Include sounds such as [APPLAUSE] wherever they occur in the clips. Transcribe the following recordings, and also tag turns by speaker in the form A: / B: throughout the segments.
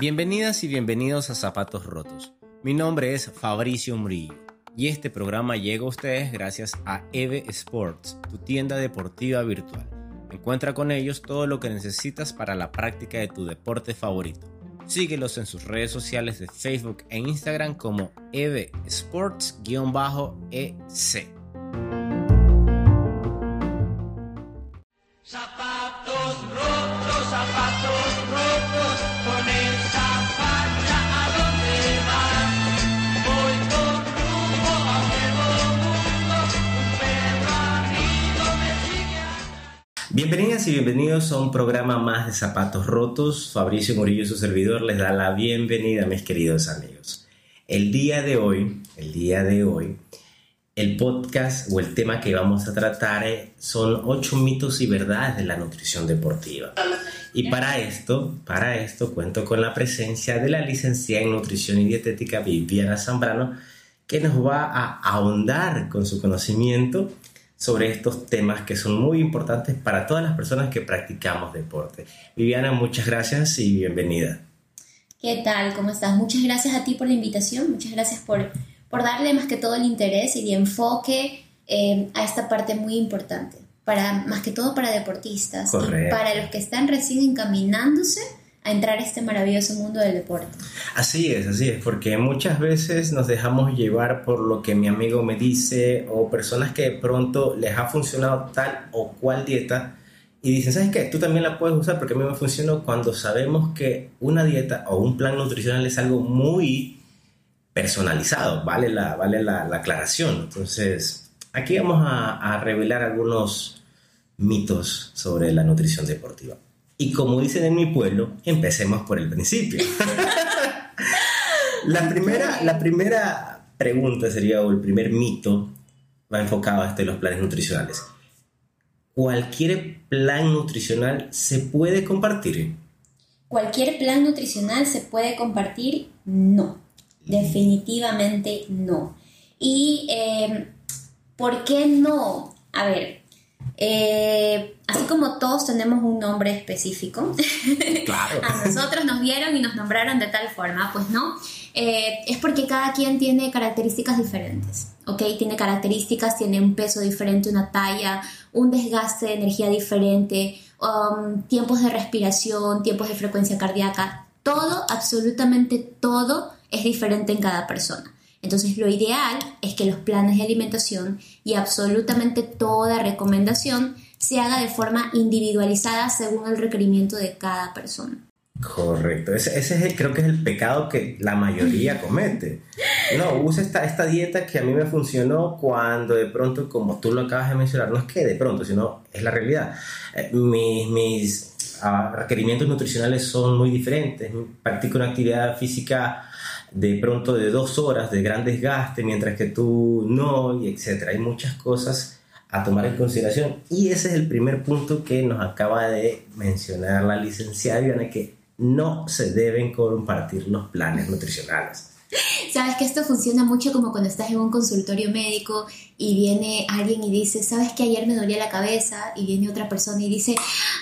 A: Bienvenidas y bienvenidos a Zapatos Rotos. Mi nombre es Fabricio Murillo y este programa llega a ustedes gracias a EVE Sports, tu tienda deportiva virtual. Encuentra con ellos todo lo que necesitas para la práctica de tu deporte favorito. Síguelos en sus redes sociales de Facebook e Instagram como EVE Sports-EC. Bienvenidos a un programa más de Zapatos Rotos. Fabricio Murillo, su servidor, les da la bienvenida, mis queridos amigos. El día de hoy, el día de hoy, el podcast o el tema que vamos a tratar son ocho mitos y verdades de la nutrición deportiva. Y para esto, para esto cuento con la presencia de la licenciada en nutrición y dietética Viviana Zambrano, que nos va a ahondar con su conocimiento sobre estos temas que son muy importantes para todas las personas que practicamos deporte. Viviana, muchas gracias y bienvenida.
B: ¿Qué tal? ¿Cómo estás? Muchas gracias a ti por la invitación, muchas gracias por, por darle más que todo el interés y el enfoque eh, a esta parte muy importante, para, más que todo para deportistas y para los que están recién encaminándose a entrar a este maravilloso mundo del deporte.
A: Así es, así es, porque muchas veces nos dejamos llevar por lo que mi amigo me dice o personas que de pronto les ha funcionado tal o cual dieta y dicen, ¿sabes qué? Tú también la puedes usar porque a mí me funcionó cuando sabemos que una dieta o un plan nutricional es algo muy personalizado, vale la, vale la, aclaración. Entonces, aquí vamos a, a revelar algunos mitos sobre la nutrición deportiva. Y como dicen en mi pueblo, empecemos por el principio. [LAUGHS] la, primera, la primera pregunta sería, o el primer mito, va enfocado a este, los planes nutricionales. ¿Cualquier plan nutricional se puede compartir?
B: ¿Cualquier plan nutricional se puede compartir? No, definitivamente no. ¿Y eh, por qué no? A ver, eh, así como todos tenemos un nombre específico, [LAUGHS] a nosotros nos vieron y nos nombraron de tal forma, pues no, eh, es porque cada quien tiene características diferentes, ¿ok? Tiene características, tiene un peso diferente, una talla, un desgaste de energía diferente, um, tiempos de respiración, tiempos de frecuencia cardíaca, todo, absolutamente todo es diferente en cada persona. Entonces lo ideal es que los planes de alimentación y absolutamente toda recomendación se haga de forma individualizada según el requerimiento de cada persona.
A: Correcto, ese, es el, creo que es el pecado que la mayoría [LAUGHS] comete. No, usa esta, esta dieta que a mí me funcionó cuando de pronto, como tú lo acabas de mencionar, no es que de pronto, sino es la realidad. Eh, mis, mis ah, requerimientos nutricionales son muy diferentes. Practico una actividad física de pronto de dos horas de gran desgaste, mientras que tú no, y etcétera. Hay muchas cosas a tomar en consideración y ese es el primer punto que nos acaba de mencionar la licenciada Viviana, que no se deben compartir los planes nutricionales.
B: Sabes que esto funciona mucho como cuando estás en un consultorio médico y viene alguien y dice, sabes que ayer me dolía la cabeza y viene otra persona y dice,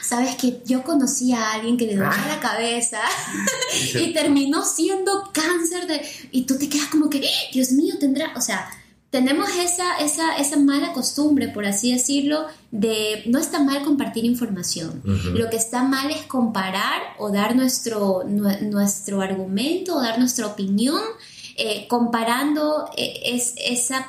B: sabes que yo conocí a alguien que le dolía la cabeza [LAUGHS] y terminó siendo cáncer de... Y tú te quedas como que, Dios mío, tendrá, o sea, tenemos esa, esa, esa, mala costumbre, por así decirlo, de no está mal compartir información. Lo que está mal es comparar o dar nuestro, nuestro argumento o dar nuestra opinión eh, comparando eh, es, esa,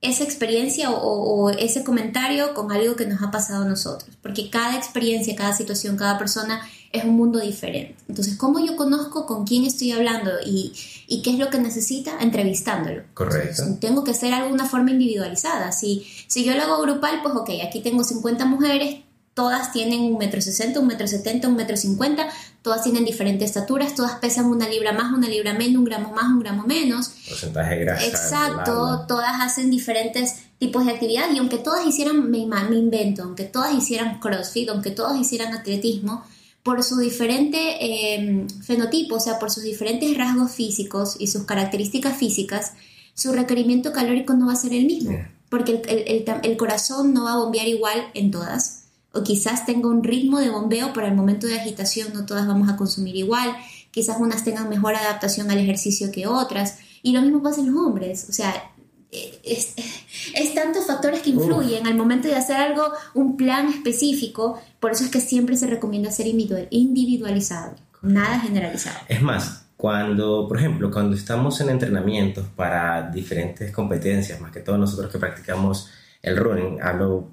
B: esa experiencia o, ese comentario con algo que nos ha pasado a nosotros. Porque cada experiencia, cada situación, cada persona es un mundo diferente. Entonces, ¿cómo yo conozco con quién estoy hablando y, y qué es lo que necesita? Entrevistándolo.
A: Correcto.
B: tengo que hacer algo de una forma individualizada. Si, si yo lo hago grupal, pues ok, aquí tengo 50 mujeres, todas tienen un metro sesenta, un metro setenta, un metro cincuenta, todas tienen diferentes estaturas, todas pesan una libra más, una libra menos, un gramo más, un gramo menos.
A: Porcentaje de grasa.
B: Exacto, todas hacen diferentes tipos de actividad y aunque todas hicieran, me, me invento, aunque todas hicieran crossfit, aunque todas hicieran atletismo, por su diferente em, fenotipo, o sea, por sus diferentes rasgos físicos y sus características físicas, su requerimiento calórico no va a ser el mismo, porque el, el, el, el corazón no va a bombear igual en todas o quizás tenga un ritmo de bombeo, pero al momento de agitación no todas vamos a consumir igual, quizás unas tengan mejor adaptación al ejercicio que otras, y lo mismo pasa en los hombres, o sea, es, es tantos factores que influyen al momento de hacer algo, un plan específico, por eso es que siempre se recomienda ser individualizado, nada generalizado.
A: Es más, cuando, por ejemplo, cuando estamos en entrenamientos para diferentes competencias, más que todos nosotros que practicamos el running, hablo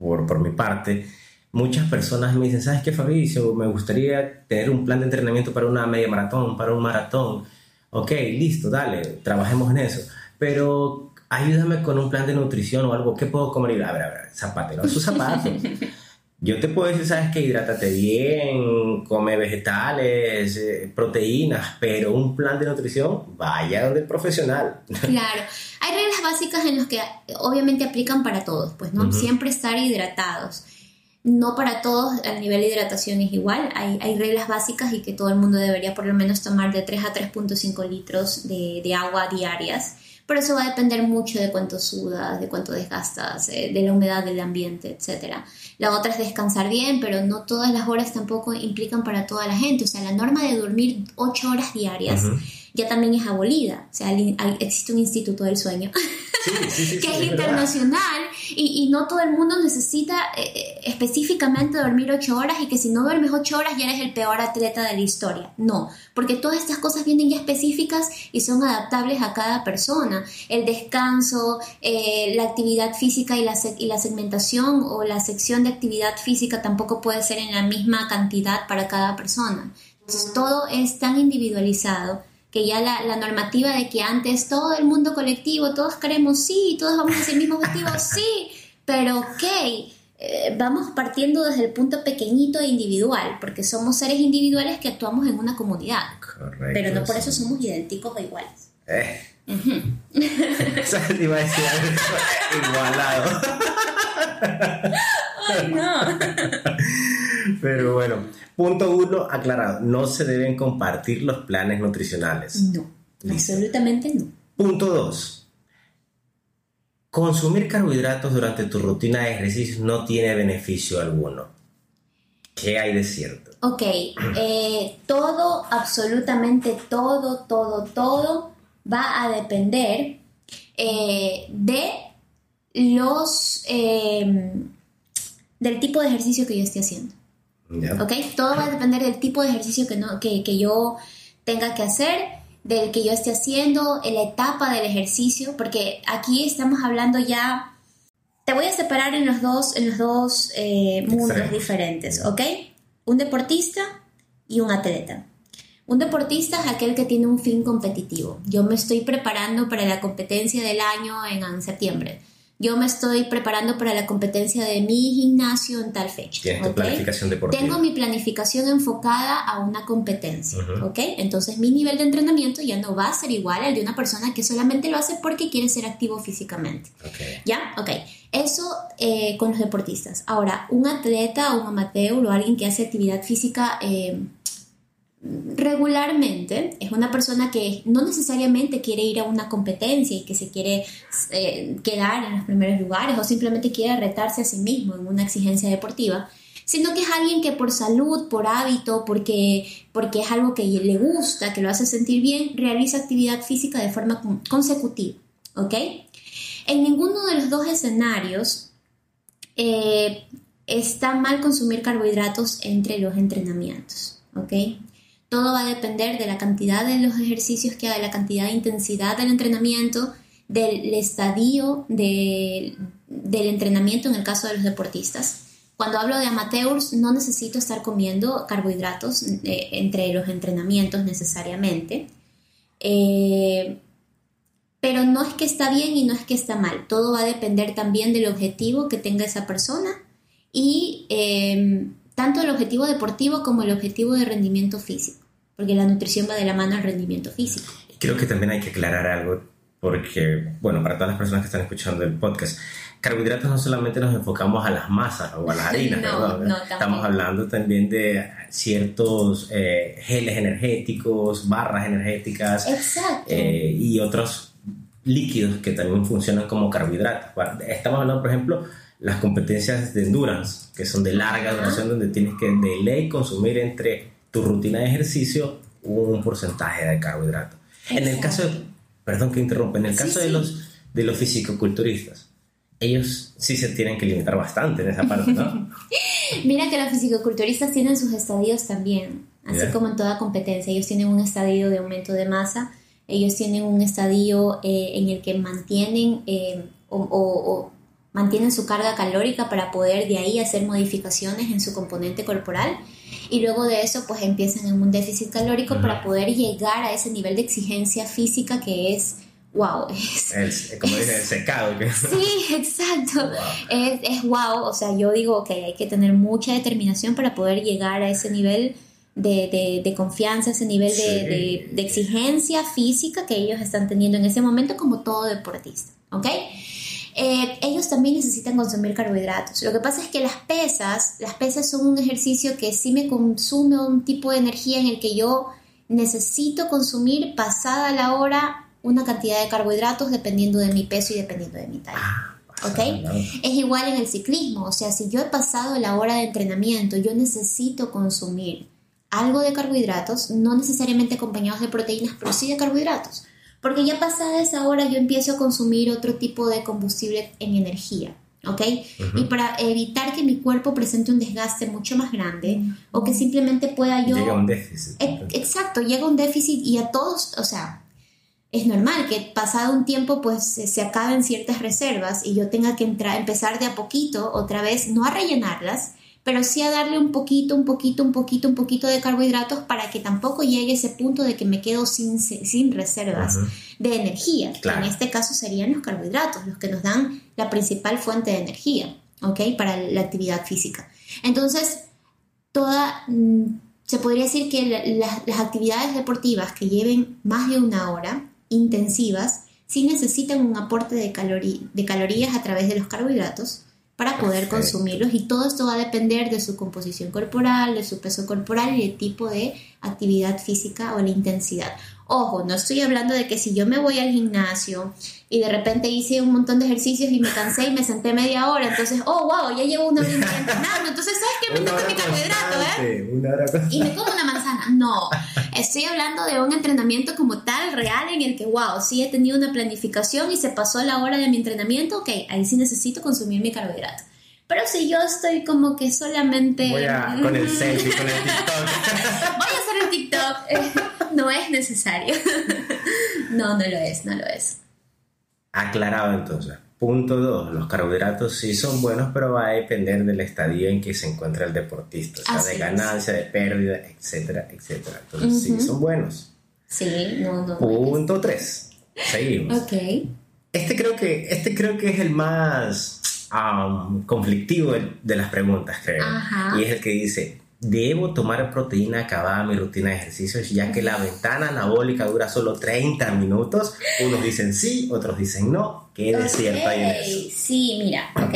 A: por, por mi parte, muchas personas me dicen, ¿sabes qué, Fabricio? Me gustaría tener un plan de entrenamiento para una media maratón, para un maratón. Ok, listo, dale, trabajemos en eso. Pero ayúdame con un plan de nutrición o algo. ¿Qué puedo comer? A ver, a ver, zapatero, sus zapatos. [LAUGHS] Yo te puedo decir, sabes que hidrátate bien, come vegetales, eh, proteínas, pero un plan de nutrición, vaya donde el profesional. [LAUGHS]
B: Claro, hay reglas básicas en las que obviamente aplican para todos, pues, ¿no? Siempre estar hidratados. No para todos el nivel de hidratación es igual, hay, hay, reglas básicas y que todo el mundo debería por lo menos tomar de 3 a 3.5 litros de, de agua diarias pero eso va a depender mucho de cuánto sudas, de cuánto desgastas, eh, de la humedad del ambiente, etc. La otra es descansar bien, pero no todas las horas tampoco implican para toda la gente. O sea, la norma de dormir 8 horas diarias ya también es abolida. O sea, existe un instituto del sueño [LAUGHS] que es internacional y, no todo el mundo necesita eh, eh, específicamente dormir ocho horas y que si no duermes ocho horas ya eres el peor atleta de la historia. No, porque todas estas cosas vienen ya específicas y son adaptables a cada persona. El descanso, eh, la actividad física y la, y la segmentación o la sección de actividad física tampoco puede ser en la misma cantidad para cada persona. Entonces todo es tan individualizado que ya la, la, normativa de que antes todo el mundo colectivo, todos queremos sí, todos vamos a hacer el mismo objetivo, [LAUGHS] sí, pero ok, eh, vamos partiendo desde el punto pequeñito e individual, porque somos seres individuales que actuamos en una comunidad, Correcto, pero no por eso somos idénticos o iguales. Eh. [LAUGHS]
A: iba a decir igualado.
B: Ay, no.
A: Pero bueno, punto uno, aclarado, no se deben compartir los planes nutricionales.
B: No, absolutamente no.
A: Punto dos, consumir carbohidratos durante tu rutina de ejercicio no tiene beneficio alguno. ¿Qué hay de cierto?
B: Ok, eh, todo, absolutamente todo, todo, todo va a depender eh, de los... Eh, del tipo de ejercicio que yo esté haciendo. ¿Ok? Todo va a depender del tipo de ejercicio que, no, que, que, yo tenga que hacer, del que yo esté haciendo, en la etapa del ejercicio, porque aquí estamos hablando ya... Te voy a separar en los dos, en los dos eh, mundos diferentes, ¿ok? Un deportista y un atleta. Un deportista es aquel que tiene un fin competitivo. Yo me estoy preparando para la competencia del año en septiembre yo me estoy preparando para la competencia de mi gimnasio en tal fecha.
A: Tienes tu planificación deportiva.
B: Tengo mi planificación enfocada a una competencia, ¿ok? Entonces mi nivel de entrenamiento ya no va a ser igual al de una persona que solamente lo hace porque quiere ser activo físicamente. ¿Ya? Ok. Eso eh, con los deportistas. Ahora, un atleta o un amateur o alguien que hace actividad física... Eh, regularmente es una persona que no necesariamente quiere ir a una competencia y que se quiere eh, quedar en los primeros lugares o simplemente quiere retarse a sí mismo en una exigencia deportiva, sino que es alguien que por salud, por hábito, porque, porque es algo que le gusta, que lo hace sentir bien, realiza actividad física de forma consecutiva. ¿Ok? En ninguno de los dos escenarios eh, está mal consumir carbohidratos entre los entrenamientos. ¿Ok? Todo va a depender de la cantidad de los ejercicios que haga, la cantidad de intensidad del entrenamiento, del estadio del entrenamiento en el caso de los deportistas. Cuando hablo de amateurs, no necesito estar comiendo carbohidratos eh, entre los entrenamientos necesariamente. Eh, pero no es que está bien y no es que está mal. Todo va a depender también del objetivo que tenga esa persona y eh, tanto el objetivo deportivo como el objetivo de rendimiento físico, porque la nutrición va de la mano al rendimiento físico.
A: Creo que también hay que aclarar algo, porque, bueno, para todas las personas que están escuchando el podcast, carbohidratos no solamente nos enfocamos a las masas o a las harinas, no, estamos hablando también de ciertos eh, geles energéticos, barras energéticas eh, y otros líquidos que también funcionan como carbohidratos. Estamos hablando, por ejemplo, las competencias de endurance, que son de larga duración, donde tienes que de ley consumir entre tu rutina de ejercicio un porcentaje de carbohidratos. En el caso, de, perdón que interrumpa, en el caso de los de los fisicoculturistas, ellos sí se tienen que limitar bastante en esa parte, ¿no? [LAUGHS]
B: Mira que los fisicoculturistas tienen sus estadios también, así como en toda competencia. Ellos tienen un estadio de aumento de masa, ellos tienen un estadio eh, en el que mantienen eh, o mantienen su carga calórica para poder de ahí hacer modificaciones en su componente corporal y luego de eso pues empiezan en un déficit calórico para poder llegar a ese nivel de exigencia física que es wow [LAUGHS]
A: es, como dice el secado
B: sí [LAUGHS] exacto. Es, es, wow o sea yo digo que hay que tener mucha determinación para poder llegar a ese nivel de, de, confianza, ese nivel de, de, exigencia física que ellos están teniendo en ese momento como todo deportista, ¿ok? Eh, ellos también necesitan consumir carbohidratos. Lo que pasa es que las pesas, las pesas son un ejercicio que sí me consume un tipo de energía en el que yo necesito consumir pasada la hora una cantidad de carbohidratos dependiendo de mi peso y dependiendo de mi talla. Ah, ¿Ok? Es igual en el ciclismo, o sea, si yo he pasado la hora de entrenamiento, yo necesito consumir algo de carbohidratos, no necesariamente acompañados de proteínas, pero sí de carbohidratos. Porque ya pasada esa hora yo empiezo a consumir otro tipo de combustible en energía. ¿ok? Y para evitar que mi cuerpo presente un desgaste mucho más grande o que simplemente pueda yo...
A: Llega un déficit.
B: exacto, llega un déficit y a todos, o sea, es normal que pasado un tiempo pues se acaben ciertas reservas y yo tenga que entrar, empezar de a poquito otra vez, no a rellenarlas, pero sí a darle un poquito, un poquito, un poquito, un poquito de carbohidratos para que tampoco llegue ese punto de que me quedo sin, sin reservas de energía. En este caso serían los carbohidratos, los que nos dan la principal fuente de energía, ¿ok? Para la actividad física. Entonces, toda, mm, se podría decir que las actividades deportivas que lleven más de una hora, intensivas, sí necesitan un aporte de, de calorías a través de los carbohidratos, para poder consumirlos y todo esto va a depender de su composición corporal, de su peso corporal y el tipo de actividad física o la intensidad. Ojo, no estoy hablando de que si yo me voy al gimnasio y de repente hice un montón de ejercicios y me cansé y me senté media hora, entonces, oh, wow, ya llevo una hora [LAUGHS] entrenando, entonces, ¿sabes qué? Me tomo mi carbohidrato, ¿eh? Una hora y me como una manzana. No, estoy hablando de un entrenamiento como tal, real, en el que, wow, sí he tenido una planificación y se pasó la hora de mi entrenamiento, ok, ahí sí necesito consumir mi carbohidrato. Pero si yo estoy como que solamente...
A: Voy a, con el selfie, con el [LAUGHS] TikTok.
B: Voy a hacer el TikTok. Eh, no es necesario. [LAUGHS] no, no lo es, no lo es.
A: Aclarado entonces. Punto 2. Los carbohidratos sí son buenos, pero va a depender del estadio en que se encuentra el deportista. O sea, de ganancia, de pérdida, etcétera, etcétera. Entonces sí son buenos.
B: Sí, no, no.
A: Punto 3. Seguimos.
B: Ok.
A: Este creo que, este creo que es el más conflictivo de, las preguntas, creo. Y es el que dice, ¿debo tomar proteína acabada mi rutina de ejercicios ya que la ventana anabólica dura solo 30 minutos? Unos dicen sí, otros dicen no. ¿Qué de cierto hay en eso?
B: Sí, mira, ok.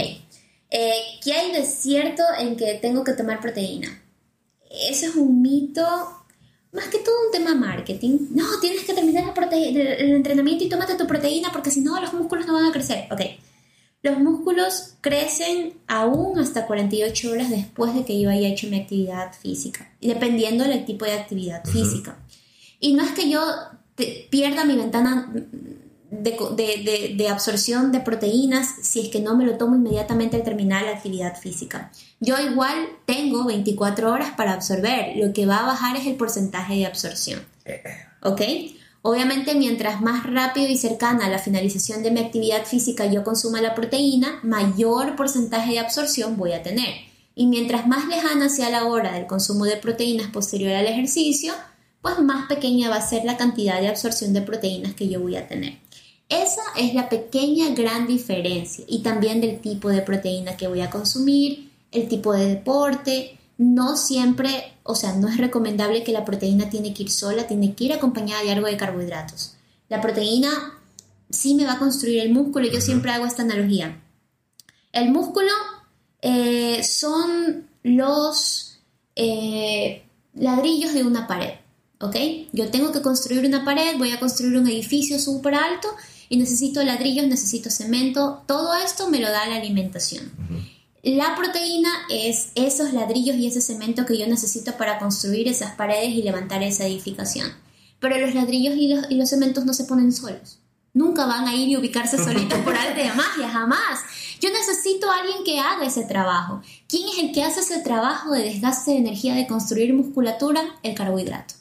B: Eh, ¿Qué hay de cierto en que tengo que tomar proteína? Eso es un mito más que todo un tema marketing. No, tienes que terminar el, el entrenamiento y tómate tu proteína porque si no los músculos no van a crecer. Ok, los músculos crecen aún hasta 48 horas después de que yo haya hecho mi actividad física, dependiendo del tipo de actividad física. Y no es que yo pierda mi ventana de, absorción de proteínas si es que no me lo tomo inmediatamente al terminar la actividad física. Yo igual tengo 24 horas para absorber, lo que va a bajar es el porcentaje de absorción. Eh. ¿Ok? Obviamente, mientras más rápido y cercana a la finalización de mi actividad física yo consuma la proteína, mayor porcentaje de absorción voy a tener. Y mientras más lejana sea la hora del consumo de proteínas posterior al ejercicio, pues más pequeña va a ser la cantidad de absorción de proteínas que yo voy a tener. Esa es la pequeña gran diferencia y también del tipo de proteína que voy a consumir, el tipo de deporte, no siempre, o sea, no es recomendable que la proteína tiene que ir sola, tiene que ir acompañada de algo de carbohidratos. La proteína sí me va a construir el músculo, y yo siempre hago esta analogía. El músculo eh, son los eh, ladrillos de una pared, ¿ok? Yo tengo que construir una pared, voy a construir un edificio súper alto y necesito ladrillos, necesito cemento, todo esto me lo da la alimentación. La proteína es esos ladrillos y ese cemento que yo necesito para construir esas paredes y levantar esa edificación. Pero los ladrillos y los, y los cementos no se ponen solos. Nunca van a ir y ubicarse solitos por arte de magia, jamás. Yo necesito a alguien que haga ese trabajo. ¿Quién es el que hace ese trabajo de desgaste de energía de construir musculatura? El carbohidrato.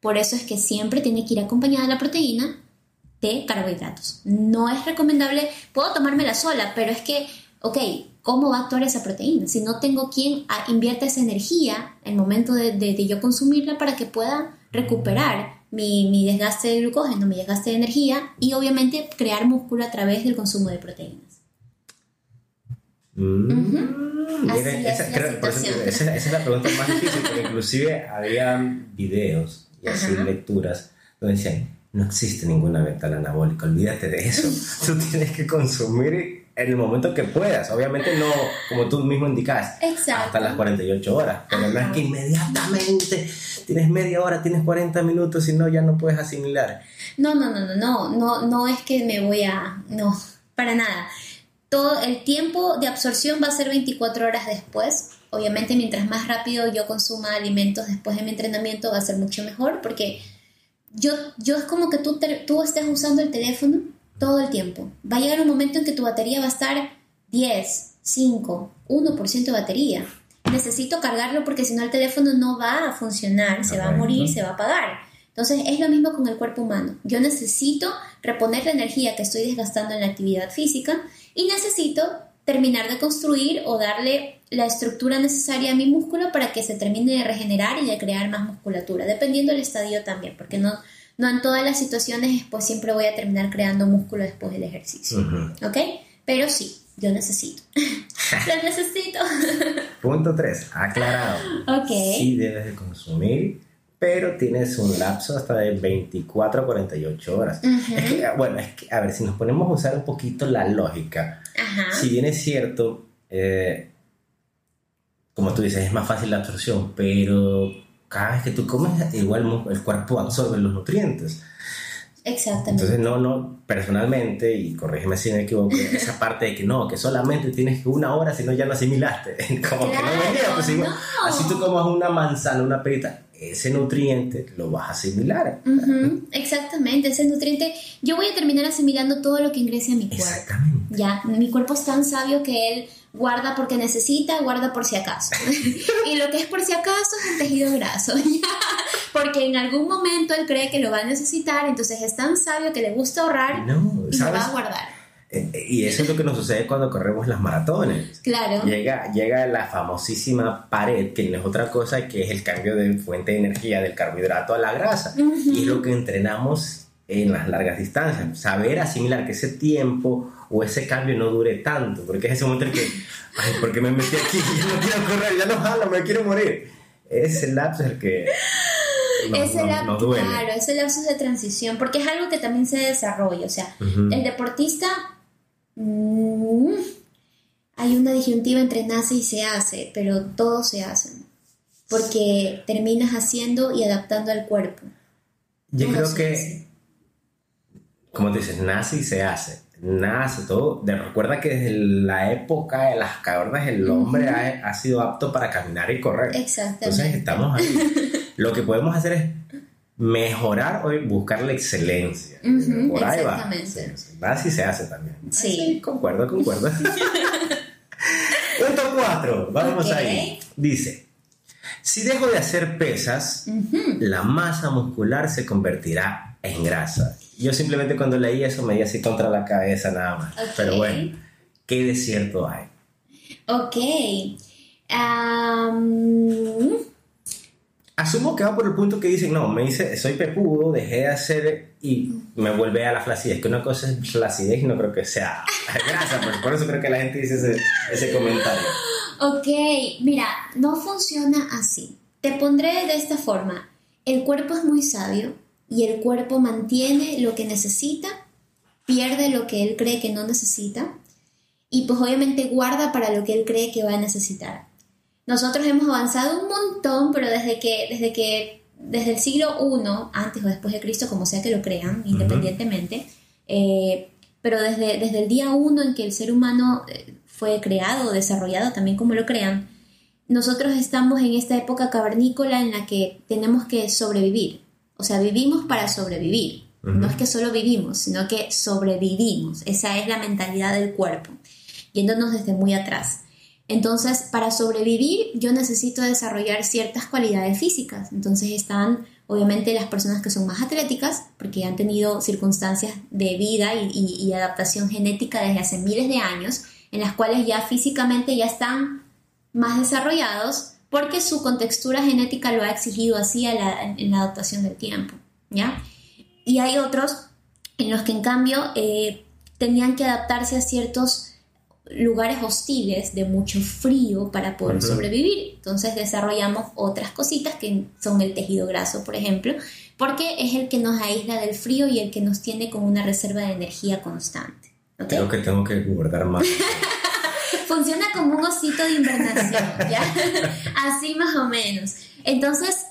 B: Por eso es que siempre tiene que ir acompañada la proteína de carbohidratos. No es recomendable, puedo tomármela sola, pero es que, ok, ¿cómo va a actuar esa proteína? Si no tengo quien invierta esa energía en el momento de, de, yo consumirla para que pueda recuperar mi, mi, desgaste de glucógeno, mi desgaste de energía y obviamente crear músculo a través del consumo de proteínas.
A: Mm. esa, es la pregunta más difícil, porque inclusive había videos y así lecturas donde decían, no existe ninguna ventana anabólica, olvídate de eso, [LAUGHS] tú tienes que consumir en el momento que puedas, obviamente no como tú mismo indicas, hasta las 48 horas, pero no es que inmediatamente tienes media hora, tienes 40 minutos y no, ya no puedes asimilar.
B: No, no, no, no, no, no, no es que me voy a, no, para nada. Todo el tiempo de absorción va a ser 24 horas después, Obviamente mientras más rápido yo consuma alimentos después de mi entrenamiento va a ser mucho mejor porque yo, yo es como que tú, tú estés usando el teléfono todo el tiempo. Va a llegar un momento en que tu batería va a estar 10, 5, 1% de batería. Necesito cargarlo porque si no el teléfono no va a funcionar, se va a morir, se va a apagar. Entonces es lo mismo con el cuerpo humano. Yo necesito reponer la energía que estoy desgastando en la actividad física y necesito terminar de construir o darle la estructura necesaria a mi músculo para que se termine de regenerar y de crear más musculatura, dependiendo del estadio también, porque no, no en todas las situaciones pues siempre voy a terminar creando músculo después del ejercicio, ¿ok? Pero sí, yo necesito. [LAUGHS] Lo necesito.
A: Punto 3, aclarado.
B: Ok.
A: Sí debes de consumir, pero tienes un lapso hasta de 24 a 48 horas. Es que, bueno, es que, a ver, si nos ponemos a usar un poquito la lógica, si bien es cierto, eh, como tú dices, es más fácil la absorción, pero cada vez que tú comes, igual el cuerpo absorbe los nutrientes.
B: Exactamente.
A: Entonces, no, no, personalmente, y corrígeme si me equivoco, esa parte de que no, que solamente tienes una hora, si no ya no asimilaste. [LAUGHS] Como que no me pues así tú comas una manzana, una perita, ese nutriente lo vas a asimilar.
B: Exactamente, ese nutriente, yo voy a terminar asimilando todo lo que ingrese a mi cuerpo.
A: Exactamente.
B: Ya, mi cuerpo es tan sabio que él guarda porque necesita, guarda por si acaso. [LAUGHS] y lo que es por si acaso es el tejido graso, [LAUGHS] porque en algún momento él cree que lo va a necesitar, entonces es tan sabio que le gusta ahorrar y lo va a guardar.
A: Eh, eh, y eso es lo que nos sucede cuando corremos las maratones.
B: Claro.
A: Llega, llega la famosísima pared, que no es otra cosa que es el cambio de fuente de energía del carbohidrato a la grasa. Y es lo que entrenamos en las largas distancias. Saber asimilar que ese tiempo o ese cambio no dure tanto, porque es ese momento en que, ay, ¿por qué me metí aquí? [LAUGHS] Ya no quiero correr, ya no jalo, me quiero morir. Ese lapso es el que
B: ese lapso, Claro, ese lapso de transición, porque es algo que también se desarrolla. O sea, el deportista. Mm, hay una disyuntiva entre nace y se hace, pero todos se hacen. Porque terminas haciendo y adaptando al cuerpo.
A: Yo creo que, como te dices, nace y se hace nace todo. De, recuerda que desde la época de las cavernas el hombre ha, sido apto para caminar y correr.
B: Exactamente.
A: Entonces estamos ahí. [LAUGHS] Lo que podemos hacer es mejorar o buscar la excelencia. Por ahí va. Nace y se hace también.
B: Sí.
A: concuerdo, concuerdo. [LAUGHS] Punto 4. Vamos ahí. Dice. Si dejo de hacer pesas, la masa muscular se convertirá en grasa. Yo simplemente cuando leí eso me di así contra la cabeza nada más. Pero bueno, ¿qué desierto hay?
B: Ok.
A: Asumo que va por el punto que dicen, no, me dice, soy pepudo, dejé de hacer y me vuelve a la flacidez. Que una cosa es flacidez y no creo que sea [LAUGHS] grasa, pues por eso creo que la gente dice ese, ese comentario.
B: Ok, mira, no funciona así. Te pondré de esta forma. El cuerpo es muy sabio y el cuerpo mantiene lo que necesita, pierde lo que él cree que no necesita y pues obviamente guarda para lo que él cree que va a necesitar. Nosotros hemos avanzado un montón, pero desde que, desde que, desde el siglo I, antes o después de Cristo, como sea que lo crean, independientemente, Eh, pero desde, desde el día uno en que el ser humano eh, fue creado o desarrollado, también como lo crean, nosotros estamos en esta época cavernícola en la que tenemos que sobrevivir. O sea, vivimos para sobrevivir. No es que solo vivimos, sino que sobrevivimos. Esa es la mentalidad del cuerpo, yéndonos desde muy atrás. Entonces, para sobrevivir yo necesito desarrollar ciertas cualidades físicas. Entonces están obviamente las personas que son más atléticas, porque han tenido circunstancias de vida y, adaptación genética desde hace miles de años, en las cuales ya físicamente ya están más desarrollados porque su contextura genética lo ha exigido así en la adaptación del tiempo, ¿ya? Y hay otros en los que en cambio eh, tenían que adaptarse a ciertos lugares hostiles de mucho frío para poder sobrevivir. Entonces desarrollamos otras cositas que son el tejido graso, por ejemplo, porque es el que nos aísla del frío y el que nos tiene con una reserva de energía constante.
A: Creo que tengo que guardar más. [LAUGHS]
B: Funciona como un osito de invernación, ¿ya? [LAUGHS] Así más o menos. Entonces,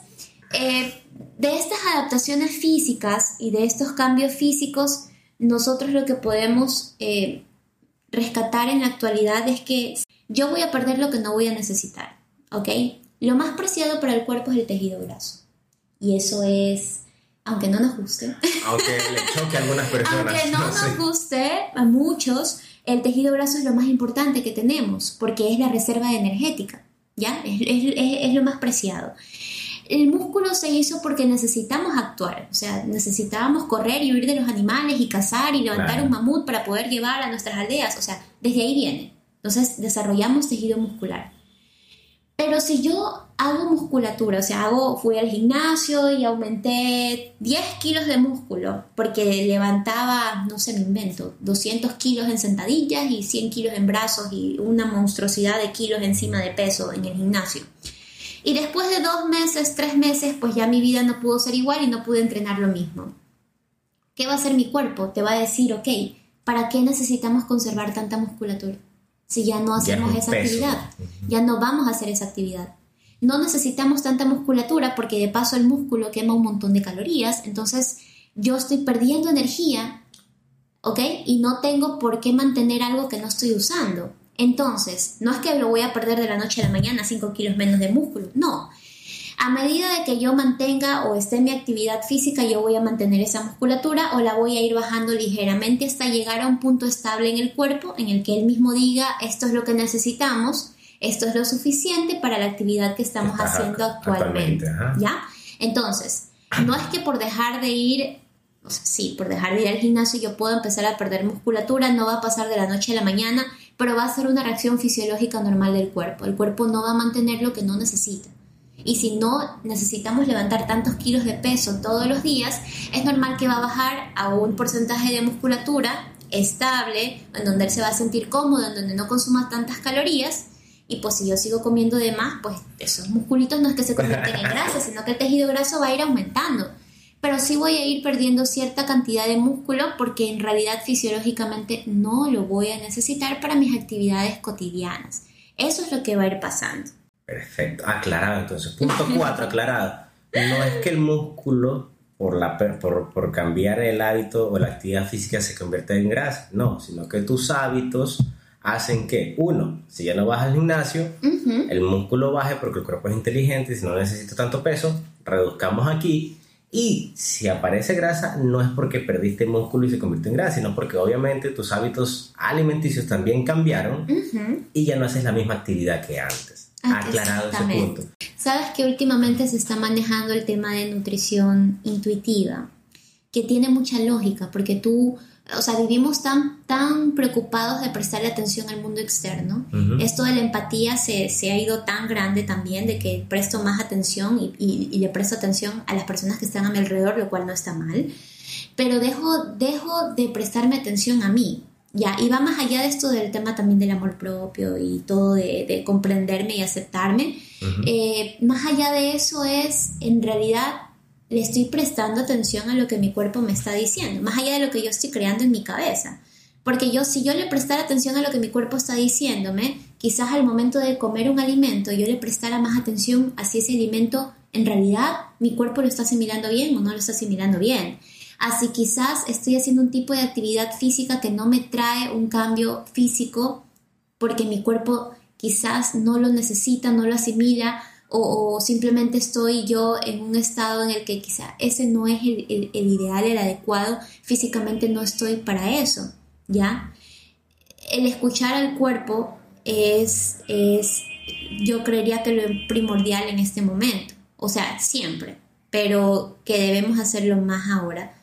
B: eh, de estas adaptaciones físicas y de estos cambios físicos, nosotros lo que podemos eh, rescatar en la actualidad es que yo voy a perder lo que no voy a necesitar, ¿ok? Lo más preciado para el cuerpo es el tejido graso. Y eso es, aunque no nos guste.
A: Aunque le choque a algunas [LAUGHS] personas.
B: aunque no, nos guste a muchos, el tejido graso es lo más importante que tenemos, porque es la reserva energética, ¿ya? Es, es lo más preciado el músculo se hizo porque necesitamos actuar, o sea, necesitábamos correr y huir de los animales y cazar y levantar un mamut para poder llevar a nuestras aldeas, o sea, desde ahí viene. Entonces desarrollamos tejido muscular. Pero si yo hago musculatura, o sea, hago, fui al gimnasio y aumenté 10 kilos de músculo, porque levantaba, no sé, me invento, 200 kilos en sentadillas y 100 kilos en brazos y una monstruosidad de kilos encima de peso en el gimnasio. Y después de dos meses, tres meses, pues ya mi vida no pudo ser igual y no pude entrenar lo mismo. ¿Qué va a hacer mi cuerpo? Te va a decir, ok, ¿para qué necesitamos conservar tanta musculatura? Si ya no hacemos esa actividad, ya no vamos a hacer esa actividad. No necesitamos tanta musculatura porque de paso el músculo quema un montón de calorías, entonces yo estoy perdiendo energía, ¿ok? Y no tengo por qué mantener algo que no estoy usando. Entonces, no es que lo voy a perder de la noche a la mañana 5 kilos menos de músculo, no. A medida de que yo mantenga o esté en mi actividad física, yo voy a mantener esa musculatura o la voy a ir bajando ligeramente hasta llegar a un punto estable en el cuerpo en el que él mismo diga esto es lo que necesitamos, esto es lo suficiente para la actividad que estamos haciendo actualmente. ¿Ya? Entonces, no es que por dejar de ir o sea, sí, por dejar de ir al gimnasio yo puedo empezar a perder musculatura, no va a pasar de la noche a la mañana, pero va a ser una reacción fisiológica normal del cuerpo. El cuerpo no va a mantener lo que no necesita. Y si no necesitamos levantar tantos kilos de peso todos los días, es normal que va a bajar a un porcentaje de musculatura estable, en donde él se va a sentir cómodo, en donde no consuma tantas calorías. Y pues si yo sigo comiendo de más, pues esos musculitos no es que se convierten en grasa, [LAUGHS] sino que el tejido graso va a ir aumentando pero sí voy a ir perdiendo cierta cantidad de músculo porque en realidad fisiológicamente no lo voy a necesitar para mis actividades cotidianas. Eso es lo que va a ir pasando.
A: Perfecto, aclarado entonces. Punto 4, aclarado. No es que el músculo por, la, por, por, cambiar el hábito o la actividad física se convierta en grasa, no, sino que tus hábitos hacen que, uno, si ya no vas al gimnasio, el músculo baje porque el cuerpo es inteligente y si no necesita tanto peso, reduzcamos aquí y si aparece grasa, no es porque perdiste músculo y se convirtió en grasa, sino porque obviamente tus hábitos alimenticios también cambiaron y ya no haces la misma actividad que antes. Ah, Aclarado ese punto.
B: Sabes que últimamente se está manejando el tema de nutrición intuitiva, que tiene mucha lógica, porque tú o sea, vivimos tan, tan preocupados de prestarle atención al mundo externo. Esto de la empatía se, se, ha ido tan grande también, de que presto más atención y, y, le presto atención a las personas que están a mi alrededor, lo cual no está mal. Pero dejo, dejo de prestarme atención a mí. Ya, y va más allá de esto del tema también del amor propio y todo de, de comprenderme y aceptarme. Eh, más allá de eso es, en realidad, le estoy prestando atención a lo que mi cuerpo me está diciendo, más allá de lo que yo estoy creando en mi cabeza. Porque yo, si yo le prestara atención a lo que mi cuerpo está diciéndome, quizás al momento de comer un alimento yo le prestara más atención a si ese alimento en realidad mi cuerpo lo está asimilando bien o no lo está asimilando bien. Así quizás estoy haciendo un tipo de actividad física que no me trae un cambio físico porque mi cuerpo quizás no lo necesita, no lo asimila o, simplemente estoy yo en un estado en el que quizá ese no es el, ideal, el adecuado, físicamente no estoy para eso, ¿ya? El escuchar al cuerpo es, es, yo creería que lo primordial en este momento, o sea, siempre, pero que debemos hacerlo más ahora,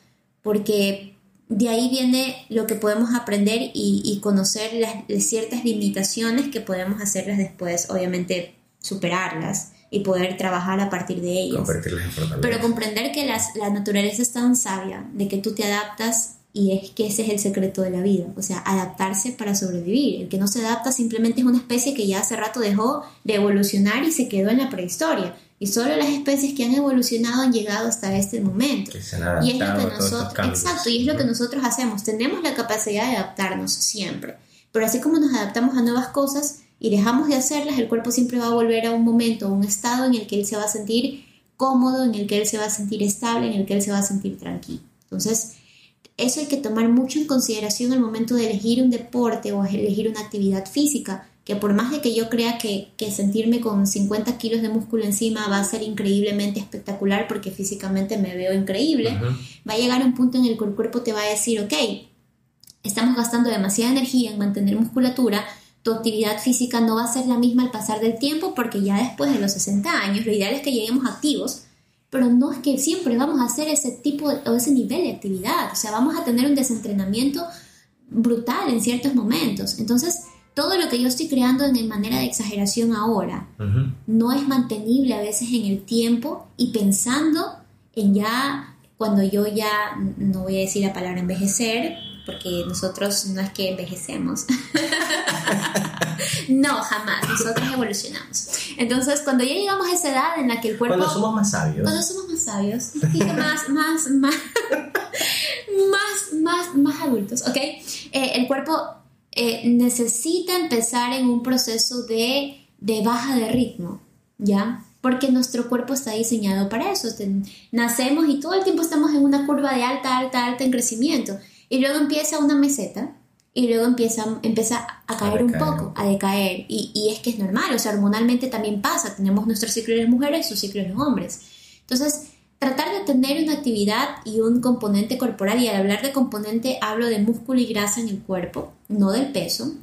B: porque de ahí viene lo que podemos aprender y, conocer las, ciertas limitaciones que podemos hacerlas después, obviamente superarlas y poder trabajar a partir de ellas. Pero comprender que la naturaleza es tan sabia de que tú te adaptas y es que ese es el secreto de la vida, o sea, adaptarse para sobrevivir. El que no se adapta simplemente es una especie que ya hace rato dejó de evolucionar y se quedó en la prehistoria. Y solo las especies que han evolucionado han llegado hasta este momento. y es lo que nosotros, exacto, y es lo que nosotros hacemos. Tenemos la capacidad de adaptarnos siempre. Pero así como nos adaptamos a nuevas cosas y dejamos de hacerlas, el cuerpo siempre va a volver a un momento, a un estado en el que él se va a sentir cómodo, en el que él se va a sentir estable, en el que él se va a sentir tranquilo. Entonces, eso hay que tomar mucho en consideración al momento de elegir un deporte o elegir una actividad física que por más de que yo crea que, sentirme con 50 kilos de músculo encima va a ser increíblemente espectacular porque físicamente me veo increíble, va a llegar un punto en el que el cuerpo te va a decir, ok, estamos gastando demasiada energía en mantener musculatura, tu actividad física no va a ser la misma al pasar del tiempo porque ya después de los 60 años lo ideal es que lleguemos activos, pero no es que siempre vamos a hacer ese tipo o ese nivel de actividad, o sea, vamos a tener un desentrenamiento brutal en ciertos momentos. Entonces, todo lo que yo estoy creando en manera de exageración ahora no es mantenible a veces en el tiempo y pensando en ya cuando yo ya, no voy a decir la palabra envejecer, porque nosotros no es que envejecemos. [LAUGHS] no, jamás, nosotros evolucionamos. Entonces, cuando ya llegamos a esa edad en la que el cuerpo...
A: Cuando somos más sabios.
B: Cuando somos más sabios, más, más, más, [LAUGHS] más, más, más adultos, ¿ok? Eh, el cuerpo eh, necesita empezar en un proceso de, de baja de ritmo, ¿ya? Porque nuestro cuerpo está diseñado para eso. Nacemos y todo el tiempo estamos en una curva de alta, alta, alta en crecimiento. Y luego empieza una meseta y luego empieza, empieza a caer un poco, a decaer. Y, y, es que es normal, o sea, hormonalmente también pasa. Tenemos nuestro ciclo de las mujeres y su ciclo de los hombres. Entonces, tratar de tener una actividad y un componente corporal, y al hablar de componente hablo de músculo y grasa en el cuerpo, no del peso,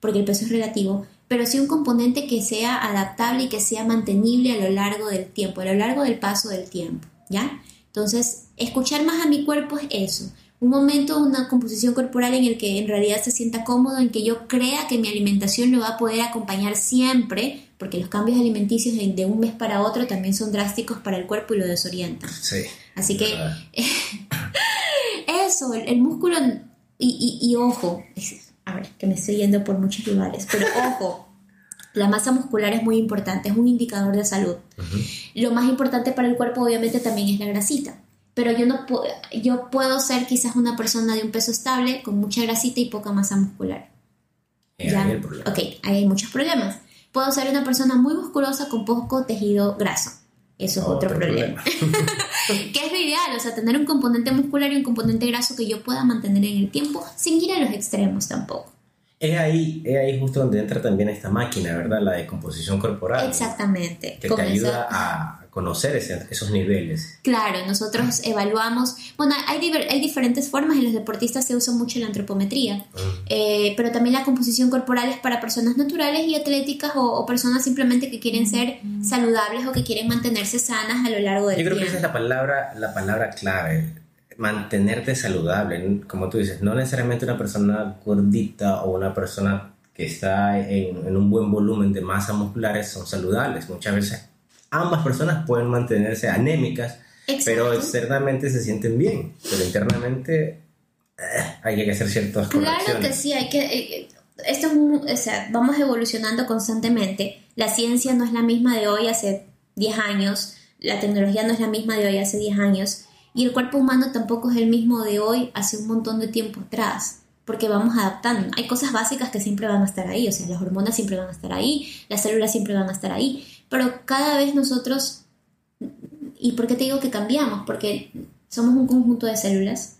B: porque el peso es relativo, pero sí un componente que sea adaptable y que sea mantenible a lo largo del tiempo, a lo largo del paso del tiempo, ¿ya? Entonces, escuchar más a mi cuerpo es eso, un momento, una composición corporal en el que en realidad se sienta cómodo, en que yo crea que mi alimentación lo va a poder acompañar siempre, porque los cambios alimenticios de, un mes para otro también son drásticos para el cuerpo y lo desorientan.
A: Sí.
B: Así que [LAUGHS] eso, el, músculo y, y, ojo, a ver, que me estoy yendo por muchos lugares, pero [LAUGHS] ojo, la masa muscular es muy importante, es un indicador de salud. Lo más importante para el cuerpo obviamente también es la grasita pero yo no yo puedo ser quizás una persona de un peso estable con mucha grasita y poca masa muscular.
A: ¿Ya?
B: Ok, ahí hay muchos problemas. Puedo ser una persona muy musculosa con poco tejido graso. Eso es otro, problema. [LAUGHS] que es lo ideal, o sea, tener un componente muscular y un componente graso que yo pueda mantener en el tiempo sin ir a los extremos tampoco.
A: Es ahí, es ahí justo donde entra también esta máquina, ¿verdad? La de composición corporal.
B: Exactamente.
A: Que te ayuda a conocer esos niveles.
B: Claro, nosotros evaluamos, bueno, hay, hay diferentes formas, en los deportistas se usa mucho la antropometría, eh, pero también la composición corporal es para personas naturales y atléticas o, personas simplemente que quieren ser saludables o que quieren mantenerse sanas a lo largo del
A: tiempo. Yo creo
B: que
A: esa es la palabra, la palabra clave, mantenerte saludable, como tú dices, no necesariamente una persona gordita o una persona que está en, en un buen volumen de masa musculares son saludables, muchas veces ambas personas pueden mantenerse anémicas, pero externamente se sienten bien, pero internamente eh, hay que hacer ciertas
B: cosas. Claro que sí, hay que... Eh, esto o sea, vamos evolucionando constantemente. La ciencia no es la misma de hoy hace 10 años, la tecnología no es la misma de hoy hace 10 años, y el cuerpo humano tampoco es el mismo de hoy hace un montón de tiempo atrás porque vamos adaptando. Hay cosas básicas que siempre van a estar ahí, o sea, las hormonas siempre van a estar ahí, las células siempre van a estar ahí, pero cada vez nosotros, ¿y por qué te digo que cambiamos? Porque somos un conjunto de células,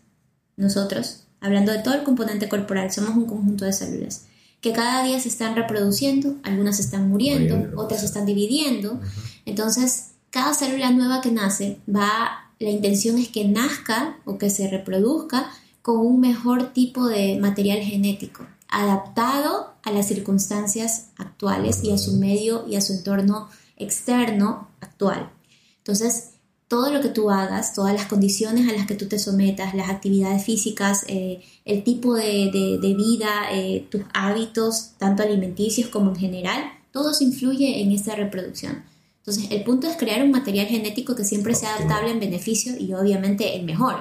B: nosotros, hablando de todo el componente corporal, somos un conjunto de células que cada día se están reproduciendo, algunas están muriendo, otras se están dividiendo. Entonces, cada célula nueva que nace va, la intención es que nazca o que se reproduzca con un mejor tipo de material genético, adaptado a las circunstancias actuales y a su medio y a su entorno externo actual. Entonces, todo lo que tú hagas, todas las condiciones a las que tú te sometas, las actividades físicas, eh, el tipo de, vida, eh, tus hábitos, tanto alimenticios como en general, todo eso influye en esta reproducción. Entonces, el punto es crear un material genético que siempre sea adaptable en beneficio y obviamente el mejor.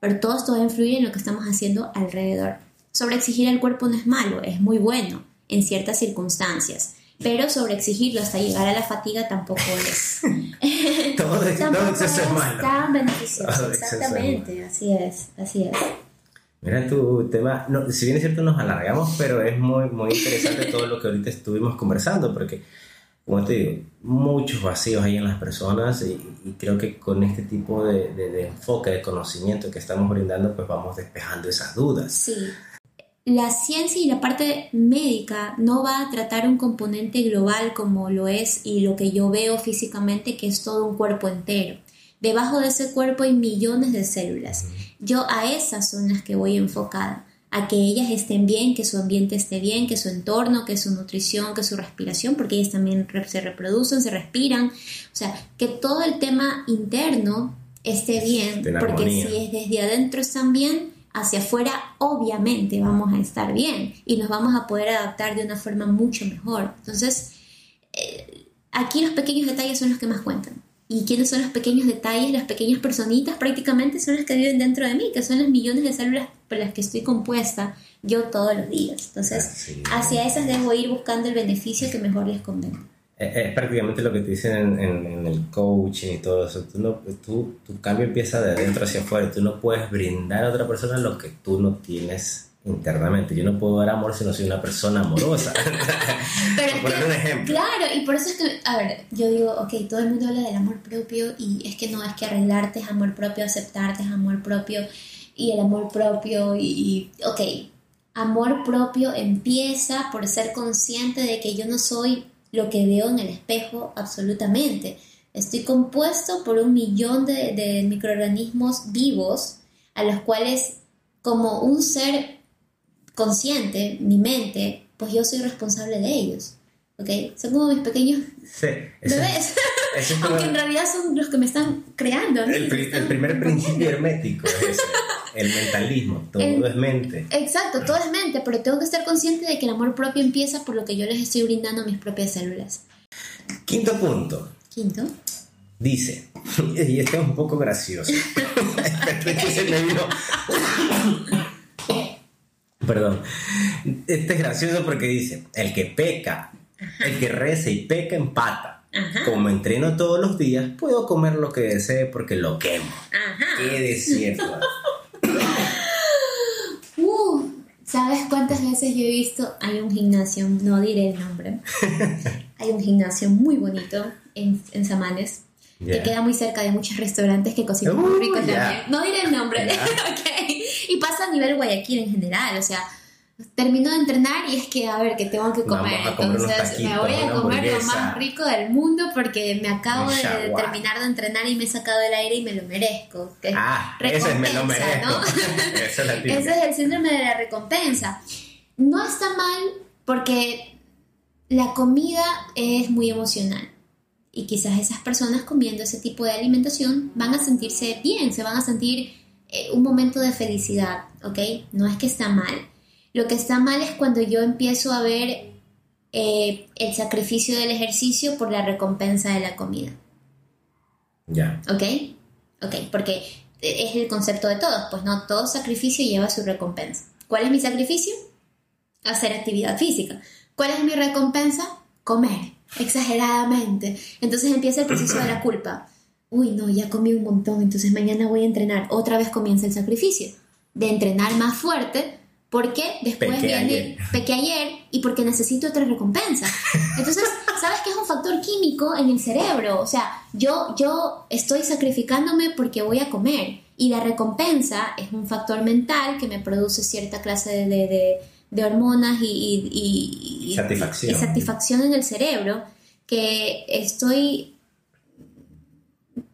B: Pero todo esto va a influir en lo que estamos haciendo alrededor. Sobre exigir al cuerpo no es malo, es muy bueno en ciertas circunstancias pero sobre exigirlo hasta llegar a la fatiga tampoco es. [LAUGHS]
A: todo, exceso es, malo.
B: Tan beneficioso, exactamente, así es, así es.
A: Mira tu tema, no, si bien es cierto nos alargamos, pero es muy, muy interesante [LAUGHS] todo lo que ahorita estuvimos conversando, porque, como te digo, muchos vacíos hay en las personas y, creo que con este tipo de, de, de, enfoque, de conocimiento que estamos brindando, pues vamos despejando esas dudas.
B: Sí la ciencia y la parte médica no va a tratar un componente global como lo es y lo que yo veo físicamente, que es todo un cuerpo entero. Debajo de ese cuerpo hay millones de células. Yo a esas son las que voy enfocada, a que ellas estén bien, que su ambiente esté bien, que su entorno, que su nutrición, que su respiración, porque ellas también se reproducen, se respiran. O sea, que todo el tema interno esté bien, porque si es desde adentro están bien, hacia afuera obviamente vamos a estar bien y nos vamos a poder adaptar de una forma mucho mejor. Entonces, eh, aquí los pequeños detalles son los que más cuentan. ¿Y quiénes son los pequeños detalles? Las pequeñas personitas prácticamente son las que viven dentro de mí, que son las millones de células por las que estoy compuesta yo todos los días. Entonces, hacia esas debo ir buscando el beneficio que mejor les convenga.
A: Es, prácticamente lo que te dicen en, el coaching y todo eso. Tú no, tú, tu cambio empieza de adentro hacia afuera. Tú no puedes brindar a otra persona lo que tú no tienes internamente. Yo no puedo dar amor si no soy una persona amorosa. [LAUGHS]
B: Pero poner un ejemplo. Claro, y por eso es que, a ver, yo digo, ok, todo el mundo habla del amor propio y es que no es que arreglarte es amor propio, aceptarte es amor propio y el amor propio y, y ok, amor propio empieza por ser consciente de que yo no soy lo que veo en el espejo absolutamente. Estoy compuesto por un millón de, microorganismos vivos a los cuales como un ser consciente, mi mente, pues yo soy responsable de ellos. ¿Ok? Son como mis pequeños bebés. [LAUGHS] Aunque en realidad son los que me están creando.
A: El, el, primer [LAUGHS] principio hermético es el mentalismo, todo es mente.
B: Exacto, todo es mente, pero tengo que estar consciente de que el amor propio empieza por lo que yo les estoy brindando a mis propias células.
A: Quinto punto.
B: Quinto.
A: Dice, [LAUGHS] y este es un poco gracioso. [LAUGHS] Perdón. Este es gracioso porque dice, el que peca, el que reza y peca empata. Como entreno todos los días, puedo comer lo que desee porque lo quemo. Ajá. Qué desierto. [LAUGHS]
B: ¿Sabes cuántas veces yo he visto? Hay un gimnasio, no diré el nombre. [LAUGHS] Hay un gimnasio muy bonito en, en Samanes. Que queda muy cerca de muchos restaurantes que cocinan muy rico también. No diré el nombre. [LAUGHS] Y pasa a nivel Guayaquil en general. O sea, termino de entrenar y es que, a ver, que tengo que comer. Entonces me voy a comer lo más rico del mundo porque me acabo de terminar de entrenar y me he sacado el aire y me lo merezco.
A: ah, ese es me lo merezco. [LAUGHS] ¿no?
B: ese es el síndrome de la recompensa. No está mal porque la comida es muy emocional. Y quizás esas personas comiendo ese tipo de alimentación van a sentirse bien, se van a sentir eh, un momento de felicidad, ¿ok? No es que está mal lo que está mal es cuando yo empiezo a ver eh, el sacrificio del ejercicio por la recompensa de la comida.
A: Ya.
B: ¿Ok? Ok, porque es el concepto de todos, pues no, todo sacrificio lleva su recompensa. ¿Cuál es mi sacrificio? Hacer actividad física. ¿Cuál es mi recompensa? Comer, exageradamente. Entonces empieza el proceso de la [LAUGHS] culpa. Uy, no, ya comí un montón, entonces mañana voy a entrenar. Otra vez comienza el sacrificio de entrenar más fuerte porque después viene, pequé ayer y porque necesito otra recompensa. Entonces, ¿sabes que es un factor químico en el cerebro? O sea, yo, yo estoy sacrificándome porque voy a comer. Y la recompensa es un factor mental que me produce cierta clase de, de, de, hormonas y, y,
A: y, satisfacción.
B: y satisfacción en el cerebro que estoy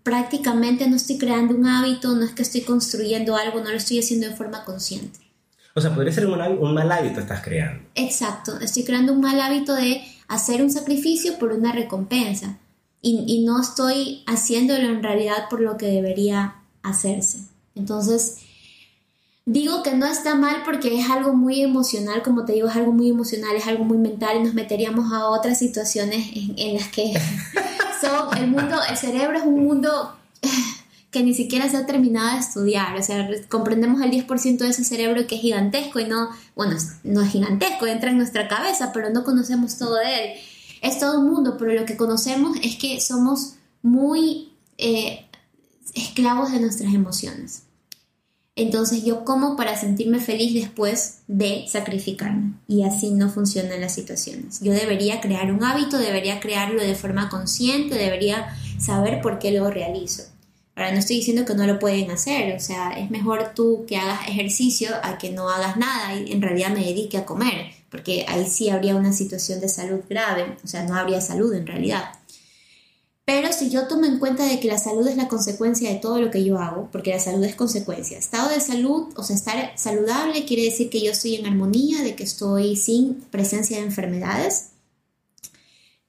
B: prácticamente no estoy creando un hábito, no es que estoy construyendo algo, no lo estoy haciendo de forma consciente.
A: O sea, podría ser un, un mal hábito estás creando.
B: Exacto, estoy creando un mal hábito de hacer un sacrificio por una recompensa y, y no estoy haciéndolo en realidad por lo que debería hacerse. Entonces, digo que no está mal porque es algo muy emocional, como te digo, es algo muy emocional, es algo muy mental y nos meteríamos a otras situaciones en, en las que [LAUGHS] son, el mundo, el cerebro es un mundo que ni siquiera se ha terminado de estudiar, o sea, comprendemos el 10% de ese cerebro que es gigantesco y no, bueno, no es gigantesco, entra en nuestra cabeza, pero no conocemos todo de él. Es todo un mundo, pero lo que conocemos es que somos muy eh, esclavos de nuestras emociones. Entonces yo como para sentirme feliz después de sacrificarme. Y así no funcionan las situaciones. Yo debería crear un hábito, debería crearlo de forma consciente, debería saber por qué lo realizo. Ahora no estoy diciendo que no lo pueden hacer, o sea, es mejor tú que hagas ejercicio a que no hagas nada y en realidad me dedique a comer, porque ahí sí habría una situación de salud grave, o sea, no habría salud en realidad. Pero si yo tomo en cuenta de que la salud es la consecuencia de todo lo que yo hago, porque la salud es consecuencia, estado de salud, o sea, estar saludable quiere decir que yo estoy en armonía, de que estoy sin presencia de enfermedades.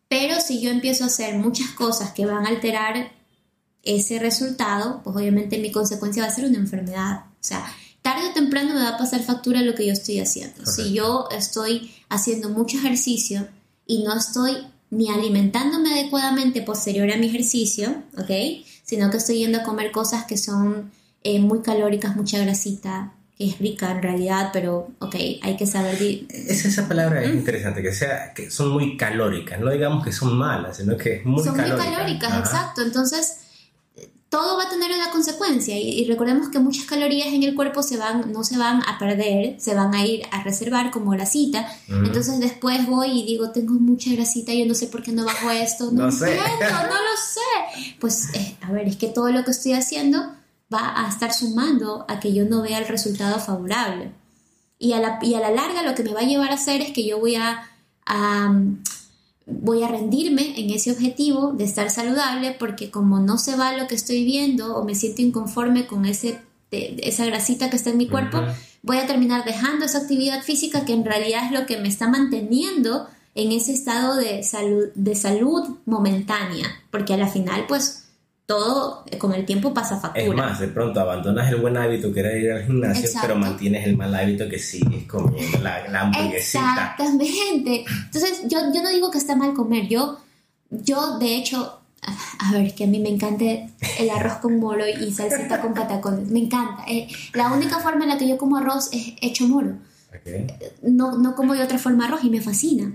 B: Pero si yo empiezo a hacer muchas cosas que van a alterar ese resultado, pues obviamente mi consecuencia va a ser una enfermedad. O sea, tarde o temprano me va a pasar factura lo que yo estoy haciendo. Si yo estoy haciendo mucho ejercicio y no estoy ni alimentándome adecuadamente posterior a mi ejercicio, ¿ok? Sino que estoy yendo a comer cosas que son eh, muy calóricas, mucha grasita, que es rica en realidad, pero ok, hay que saber...
A: Es esa palabra es interesante, que sea que son muy calóricas, no digamos que son malas, sino que es muy
B: son muy calóricas, exacto. Entonces, todo va a tener una consecuencia y, recordemos que muchas calorías en el cuerpo se van, no se van a perder, se van a ir a reservar como grasita. Entonces después voy y digo, tengo mucha grasita, yo no sé por qué no bajo esto, no,
A: No sé.
B: entiendo, no lo sé. Pues eh, a ver, es que todo lo que estoy haciendo va a estar sumando a que yo no vea el resultado favorable. Y a la, y a la larga lo que me va a llevar a hacer es que yo voy a, a voy a rendirme en ese objetivo de estar saludable porque como no se va lo que estoy viendo o me siento inconforme con ese, de- esa grasita que está en mi cuerpo, voy a terminar dejando esa actividad física que en realidad es lo que me está manteniendo en ese estado de salud, de salud momentánea, porque a la final pues todo con el tiempo pasa factura.
A: Es más, de pronto abandonas el buen hábito que era ir al gimnasio,
B: Exacto.
A: pero mantienes el mal hábito que sigues comiendo la, la hamburguesita.
B: Exactamente. Entonces, yo, yo no digo que está mal comer. Yo, yo de hecho, a ver, que a mí me encanta el arroz con moro y salsita con patacones. Me encanta. Eh, la única forma en la que yo como arroz es hecho moro.
A: Ok.
B: No, no como de otra forma arroz y me fascina.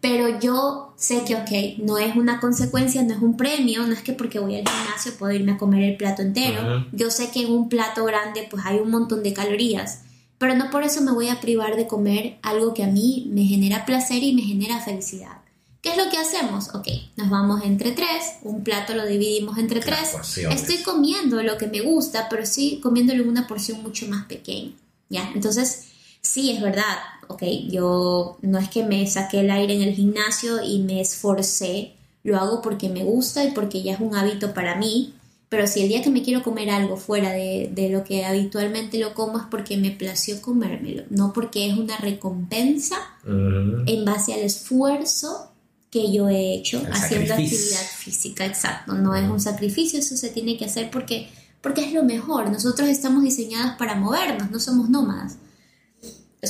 B: Pero yo sé que, ok, no es una consecuencia, no es un premio, no es que porque voy al gimnasio puedo irme a comer el plato entero. Yo sé que en un plato grande pues hay un montón de calorías, pero no por eso me voy a privar de comer algo que a mí me genera placer y me genera felicidad. ¿Qué es lo que hacemos? Ok, nos vamos entre tres, un plato lo dividimos entre tres. Estoy comiendo lo que me gusta, pero estoy comiéndolo en una porción mucho más pequeña. ¿Ya? Entonces, sí, es verdad. Ok, yo no es que me saqué el aire en el gimnasio y me esforcé, lo hago porque me gusta y porque ya es un hábito para mí. Pero si el día que me quiero comer algo fuera de, de lo que habitualmente lo como es porque me plació comérmelo, no porque es una recompensa
A: Ujú.
B: en base al esfuerzo que yo he hecho
A: El
B: haciendo
A: sacrificio.
B: actividad física, exacto. No es un sacrificio, eso se tiene que hacer porque, porque es lo mejor. Nosotros estamos diseñados para movernos, no somos nómadas.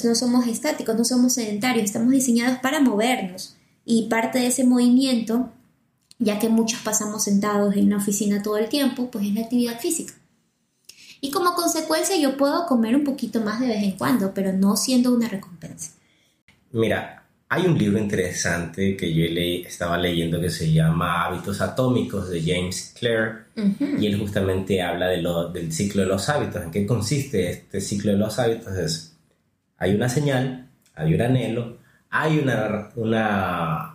B: No somos estáticos, no somos sedentarios, estamos diseñados para movernos. Y parte de ese movimiento, ya que muchos pasamos sentados en una oficina todo el tiempo, pues es la actividad física. Y como consecuencia yo puedo comer un poquito más de vez en cuando, pero no siendo una recompensa.
A: Mira, hay un libro interesante que yo le- estaba leyendo que se llama Hábitos Atómicos de James Clear
B: Ujú.
A: y él justamente habla de lo- del ciclo de los hábitos. ¿En qué consiste este ciclo de los hábitos? Es, hay una señal, hay un anhelo, hay una, una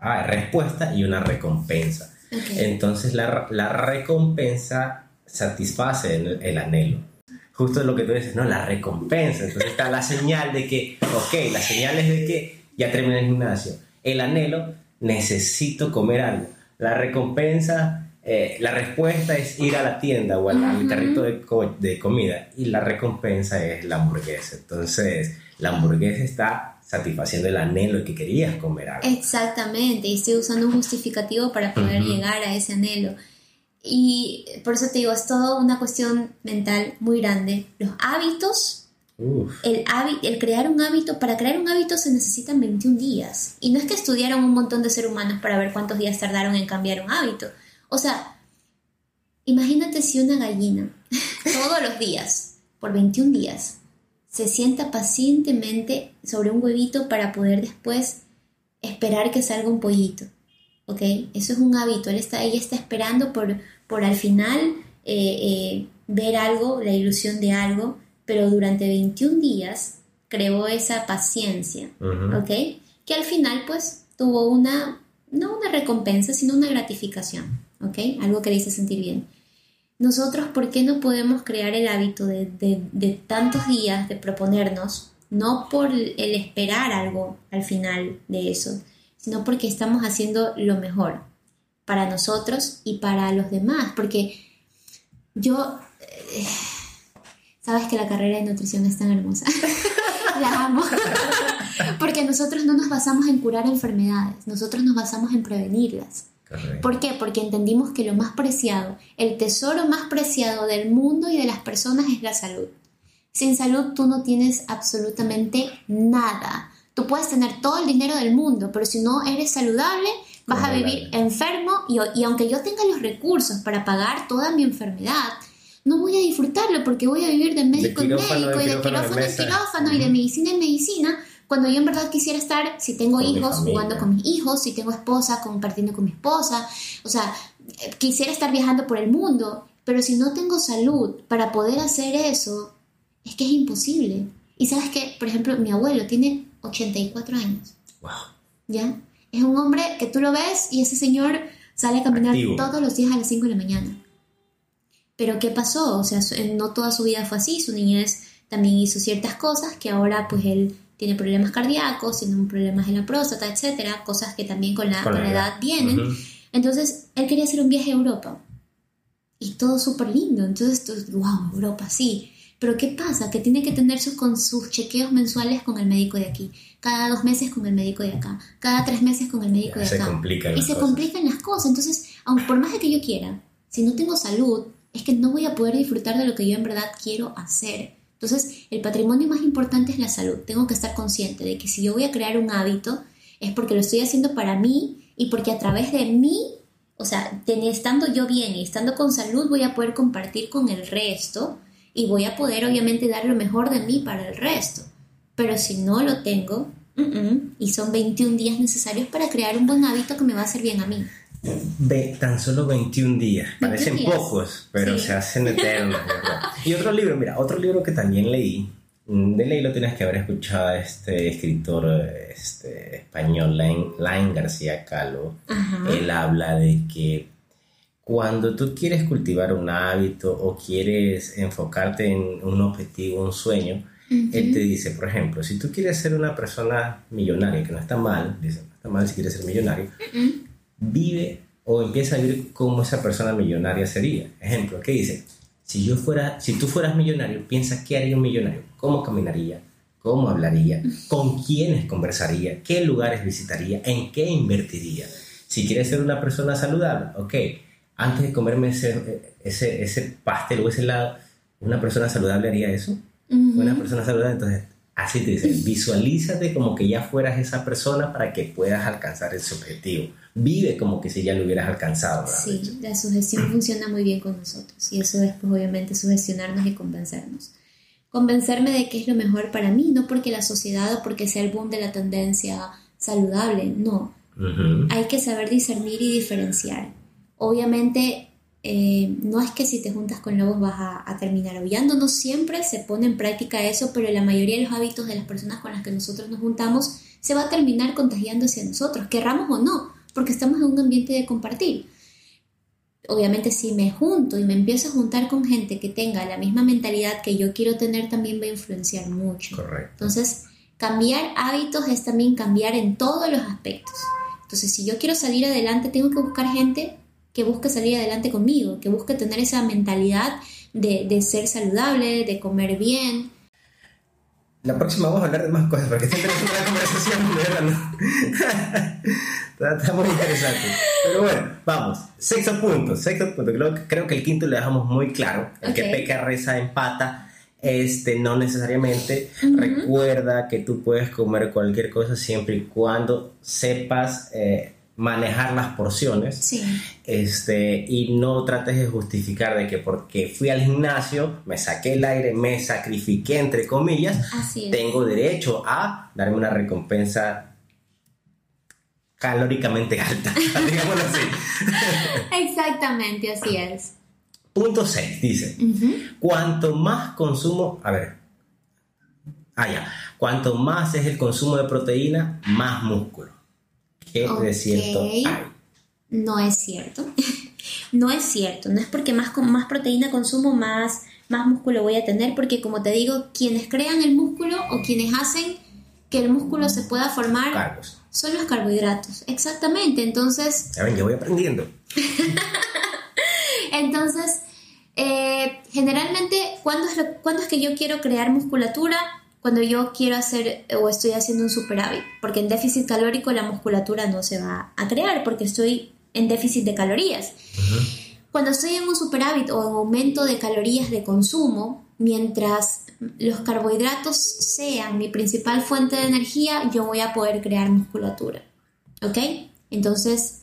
A: ah, respuesta y una recompensa. Entonces la, la recompensa satisface el, el anhelo. Justo lo que tú dices, no, la recompensa. Entonces está la señal de que, ok, la señal es de que ya terminé el gimnasio. El anhelo, necesito comer algo. La recompensa, eh, la respuesta es ir a la tienda o al, al carrito de, co- de comida. Y la recompensa es la hamburguesa. Entonces, la hamburguesa está satisfaciendo el anhelo que querías comer algo.
B: Exactamente, y estoy usando un justificativo para poder llegar a ese anhelo. Y por eso te digo, es todo una cuestión mental muy grande. Los hábitos,
A: Uf,
B: el, el crear un hábito, para crear un hábito se necesitan 21 días. Y no es que estudiaron un montón de seres humanos para ver cuántos días tardaron en cambiar un hábito. O sea, imagínate si una gallina todos los días, por 21 días, se sienta pacientemente sobre un huevito para poder después esperar que salga un pollito. ¿Ok? Eso es un hábito. Él está, ella está esperando por, por al final eh, eh, ver algo, la ilusión de algo, pero durante 21 días creó esa paciencia. ¿Ok? Que al final pues tuvo una, no una recompensa, sino una gratificación. ¿Ok? Algo que le hizo sentir bien. Nosotros, ¿por qué no podemos crear el hábito de, de- de tantos días de proponernos, no por el esperar algo al final de eso, sino porque estamos haciendo lo mejor para nosotros y para los demás? Porque yo, eh, sabes que la carrera de nutrición es tan hermosa. [LAUGHS] la amo. porque nosotros no nos basamos en curar enfermedades, nosotros nos basamos en prevenirlas.
A: Correcto.
B: ¿Por qué? Porque entendimos que lo más preciado, el tesoro más preciado del mundo y de las personas es la salud. Sin salud tú no tienes absolutamente nada. Tú puedes tener todo el dinero del mundo, pero si no eres saludable, vas a vivir enfermo y, y aunque yo tenga los recursos para pagar toda mi enfermedad, no voy a disfrutarlo porque voy a vivir de médico en médico
A: de
B: y de
A: quirófano en
B: quirófano quirófano y de medicina en medicina, cuando yo en verdad quisiera estar, si tengo
A: Con
B: hijos, jugando con mis hijos, si tengo esposa, compartiendo con mi esposa, o sea, eh, quisiera estar viajando por el mundo, pero si no tengo salud para poder hacer eso, es que es imposible. Y sabes que, por ejemplo, mi abuelo tiene 84 años,
A: Wow.
B: ¿ya? Es un hombre que tú lo ves y ese señor sale a caminar
A: Activo.
B: todos los días a las 5 de la mañana. Pero ¿qué pasó? O sea, su- no toda su vida fue así, su niñez también hizo ciertas cosas que ahora pues él tiene problemas cardíacos, tiene problemas en la próstata, etcétera, cosas que también con la,
A: Con
B: con
A: la
B: edad
A: edad.
B: vienen.
A: Ujú.
B: Entonces, él quería hacer un viaje a Europa. Y todo súper lindo. Entonces, tú, wow, Europa, sí. Pero ¿qué pasa? Que tiene que tener sus, con sus chequeos mensuales con el médico de aquí. Cada dos meses con el médico de acá. Cada tres meses con el médico
A: Ya,
B: de
A: se
B: acá.
A: complican
B: Y
A: las
B: se
A: cosas.
B: complican las cosas. Entonces, aun por más de que yo quiera, si no tengo salud, es que no voy a poder disfrutar de lo que yo en verdad quiero hacer. Entonces, el patrimonio más importante es la salud. Tengo que estar consciente de que si yo voy a crear un hábito, es porque lo estoy haciendo para mí y porque a través de mí, o sea, estando yo bien y estando con salud, voy a poder compartir con el resto y voy a poder obviamente dar lo mejor de mí para el resto. Pero si no lo tengo, y son 21 días necesarios para crear un buen hábito que me va a hacer bien a mí.
A: Ve, tan solo 21 días.
B: 21
A: Parecen
B: días.
A: pocos, pero
B: Sí.
A: se hacen eternos. ¿verdad? y otro libro, mira, otro libro que también leí. mm, De ley lo tienes que haber escuchado a este escritor este, español, Lain, Lain García Calvo.
B: Ajá.
A: Él habla de que cuando tú quieres cultivar un hábito o quieres enfocarte en un objetivo, un sueño, él te dice, por ejemplo, si tú quieres ser una persona millonaria, que no está mal, dice, no está mal si quieres ser millonario, vive o empieza a vivir como esa persona millonaria sería. Ejemplo, ¿qué dice? Si yo fuera, si tú fueras millonario, piensa qué haría un millonario, cómo caminaría, cómo hablaría, con quiénes conversaría, qué lugares visitaría, en qué invertiría. Si quieres ser una persona saludable, ok, antes de comerme ese, ese, ese pastel o ese helado, ¿una persona saludable haría eso? Una persona saludable, entonces, así te dice, visualízate como que ya fueras esa persona para que puedas alcanzar ese objetivo. Vive como que si ya lo hubieras alcanzado. ¿verdad?
B: Sí, la sugestión [CLEARS THROAT] funciona muy bien con nosotros y eso es pues obviamente sugestionarnos y convencernos. Convencerme de que es lo mejor para mí, no porque la sociedad o porque sea el boom de la tendencia saludable, no. Hay que saber discernir y diferenciar. Obviamente eh, no es que si te juntas con lobos vas a, a terminar aullando, no siempre se pone en práctica eso, pero la mayoría de los hábitos de las personas con las que nosotros nos juntamos se va a terminar contagiando hacia nosotros, querramos o no, porque estamos en un ambiente de compartir. obviamente si me junto y me empiezo a juntar con gente que tenga la misma mentalidad que yo quiero tener, también va a influenciar mucho.
A: Correcto.
B: Entonces, cambiar hábitos es también cambiar en todos los aspectos. Entonces, si yo quiero salir adelante, tengo que buscar gente que busque salir adelante conmigo, que busque tener esa mentalidad de, de ser saludable, de comer bien,
A: la próxima vamos a hablar de más cosas, porque siempre es una conversación [LAUGHS] está, está, muy interesante. Pero bueno, vamos. Sexto punto, sexto punto. Creo, creo que el quinto le dejamos muy claro. El que peca, reza, empata. Este, no necesariamente. Recuerda que tú puedes comer cualquier cosa siempre y cuando sepas eh, manejar las porciones.
B: Sí.
A: Este, y no trates de justificar de que porque fui al gimnasio, me saqué el aire, me sacrifiqué, entre comillas, tengo derecho a darme una recompensa calóricamente alta, [LAUGHS] digámoslo así.
B: Exactamente, así es.
A: Punto 6 dice, cuanto más consumo, a ver, ah ya, cuanto más es el consumo de proteína, más músculo. ¿Qué de cierto
B: No es cierto. [LAUGHS] no es cierto. No es porque más, más proteína consumo, más, más músculo voy a tener, porque como te digo, quienes crean el músculo o quienes hacen que el músculo se pueda formar son los carbohidratos. Exactamente. Entonces.
A: Ya ven, yo voy aprendiendo. [LAUGHS]
B: Entonces, eh, generalmente, ¿cuándo es, ¿cuándo es que yo quiero crear musculatura? Cuando yo quiero hacer o estoy haciendo un superávit, porque en déficit calórico la musculatura no se va a crear porque estoy en déficit de calorías. Cuando estoy en un superávit o en aumento de calorías de consumo, mientras los carbohidratos sean mi principal fuente de energía, yo voy a poder crear musculatura. ¿Ok? Entonces,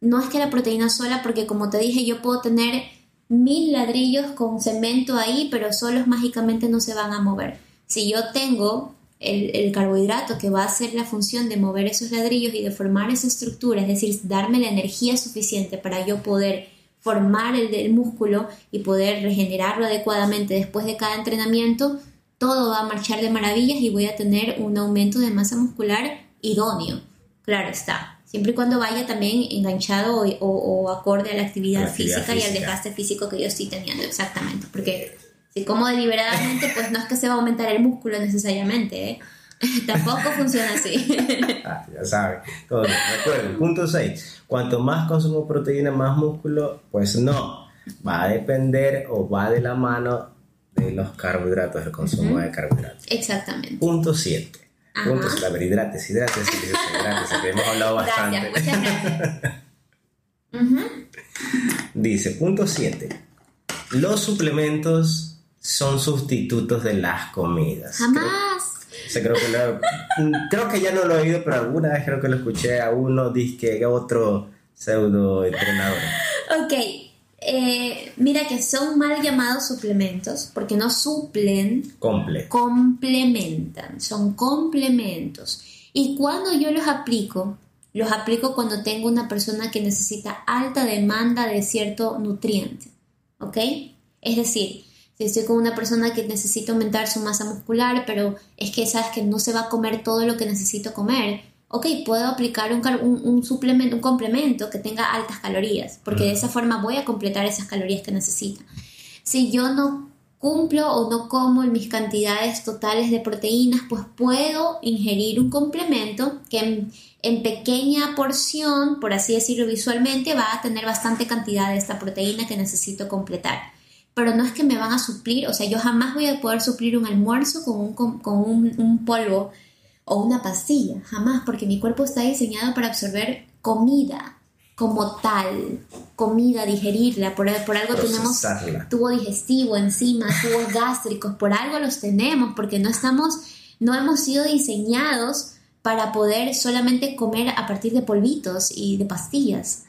B: no es que la proteína sola, porque como te dije, yo puedo tener mil ladrillos con cemento ahí, pero solos mágicamente no se van a mover. Si yo tengo el, carbohidrato que va a hacer la función de mover esos ladrillos y de formar esa estructura, es decir, darme la energía suficiente para yo poder formar el, el músculo y poder regenerarlo adecuadamente después de cada entrenamiento, todo va a marchar de maravillas y voy a tener un aumento de masa muscular idóneo. Claro está, siempre y cuando vaya también enganchado o, acorde a la actividad, física, y al desgaste físico que yo estoy teniendo, exactamente, porque si como deliberadamente, pues no es que se va a aumentar el músculo necesariamente, ¿eh? [LAUGHS] Tampoco funciona así. [LAUGHS]
A: ah, ya saben. Todo Recuerden, punto 6. Cuanto más consumo proteína, más músculo, pues no. Va a depender o va de la mano de los carbohidratos, del consumo de carbohidratos.
B: Exactamente.
A: Punto 7. Punto 7. A ver, hidrates, hidrates, hidrates, que hemos hablado bastante.
B: Gracias, muchas
A: gracias. [LAUGHS] Dice, punto 7. Los suplementos son sustitutos de las comidas.
B: Jamás.
A: Creo, creo, que ya no lo he oído, pero alguna vez creo que lo escuché a uno, disque otro pseudo entrenador.
B: Ok, eh, mira que son mal llamados suplementos porque no suplen,
A: Comple.
B: complementan, son complementos. Y cuando yo los aplico, los aplico cuando tengo una persona que necesita alta demanda de cierto nutriente, ¿ok? Es decir, si estoy con una persona que necesita aumentar su masa muscular, pero es que sabes que no se va a comer todo lo que necesito comer, ok, puedo aplicar un, un, suplemento, un complemento que tenga altas calorías, porque de esa forma voy a completar esas calorías que necesita. Si yo no cumplo o no como en mis cantidades totales de proteínas, pues puedo ingerir un complemento que en, en, pequeña porción, por así decirlo visualmente, va a tener bastante cantidad de esta proteína que necesito completar pero no es que me van a suplir, o sea, yo jamás voy a poder suplir un almuerzo con un, con, un, polvo o una pastilla, jamás, porque mi cuerpo está diseñado para absorber comida como tal, comida, digerirla, por, por algo tenemos tubo digestivo, encima, tubos [LAUGHS] gástricos, por algo los tenemos, porque no estamos, no hemos sido diseñados para poder solamente comer a partir de polvitos y de pastillas.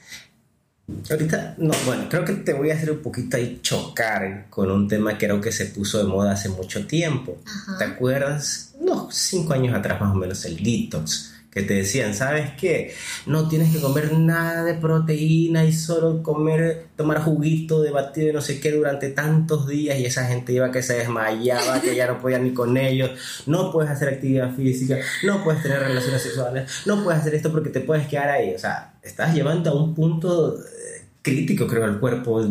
A: Ahorita, no, bueno, creo que te voy a hacer un poquito ahí chocar con un tema que creo que se puso de moda hace mucho tiempo. ¿Te acuerdas? Unos cinco años atrás más o menos, el detox, que te decían, ¿sabes qué? No tienes que comer nada de proteína y solo comer, tomar juguito de batido y no sé qué durante tantos días y esa gente iba que se desmayaba, que ya no podía ni con ellos, no puedes hacer actividad física, no puedes tener relaciones sexuales, no puedes hacer esto porque te puedes quedar ahí, o sea, estás llevando a un punto crítico, creo, al cuerpo,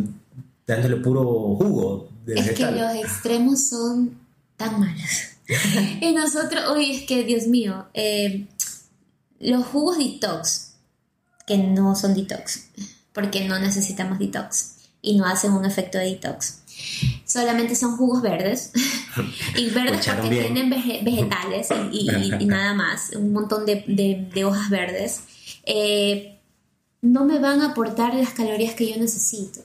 A: dándole puro jugo. De
B: Es que los extremos son tan malos. [LAUGHS] y nosotros, oye, es que Dios mío, eh, los jugos detox, que no son detox, porque no necesitamos detox y no hacen un efecto de detox. Solamente son jugos verdes [LAUGHS] y verdes
A: Escucharon
B: porque
A: bien.
B: tienen vege- vegetales y, y- y [LAUGHS] nada más, un montón de, de- de hojas verdes. Eh, no me van a aportar las calorías que yo necesito.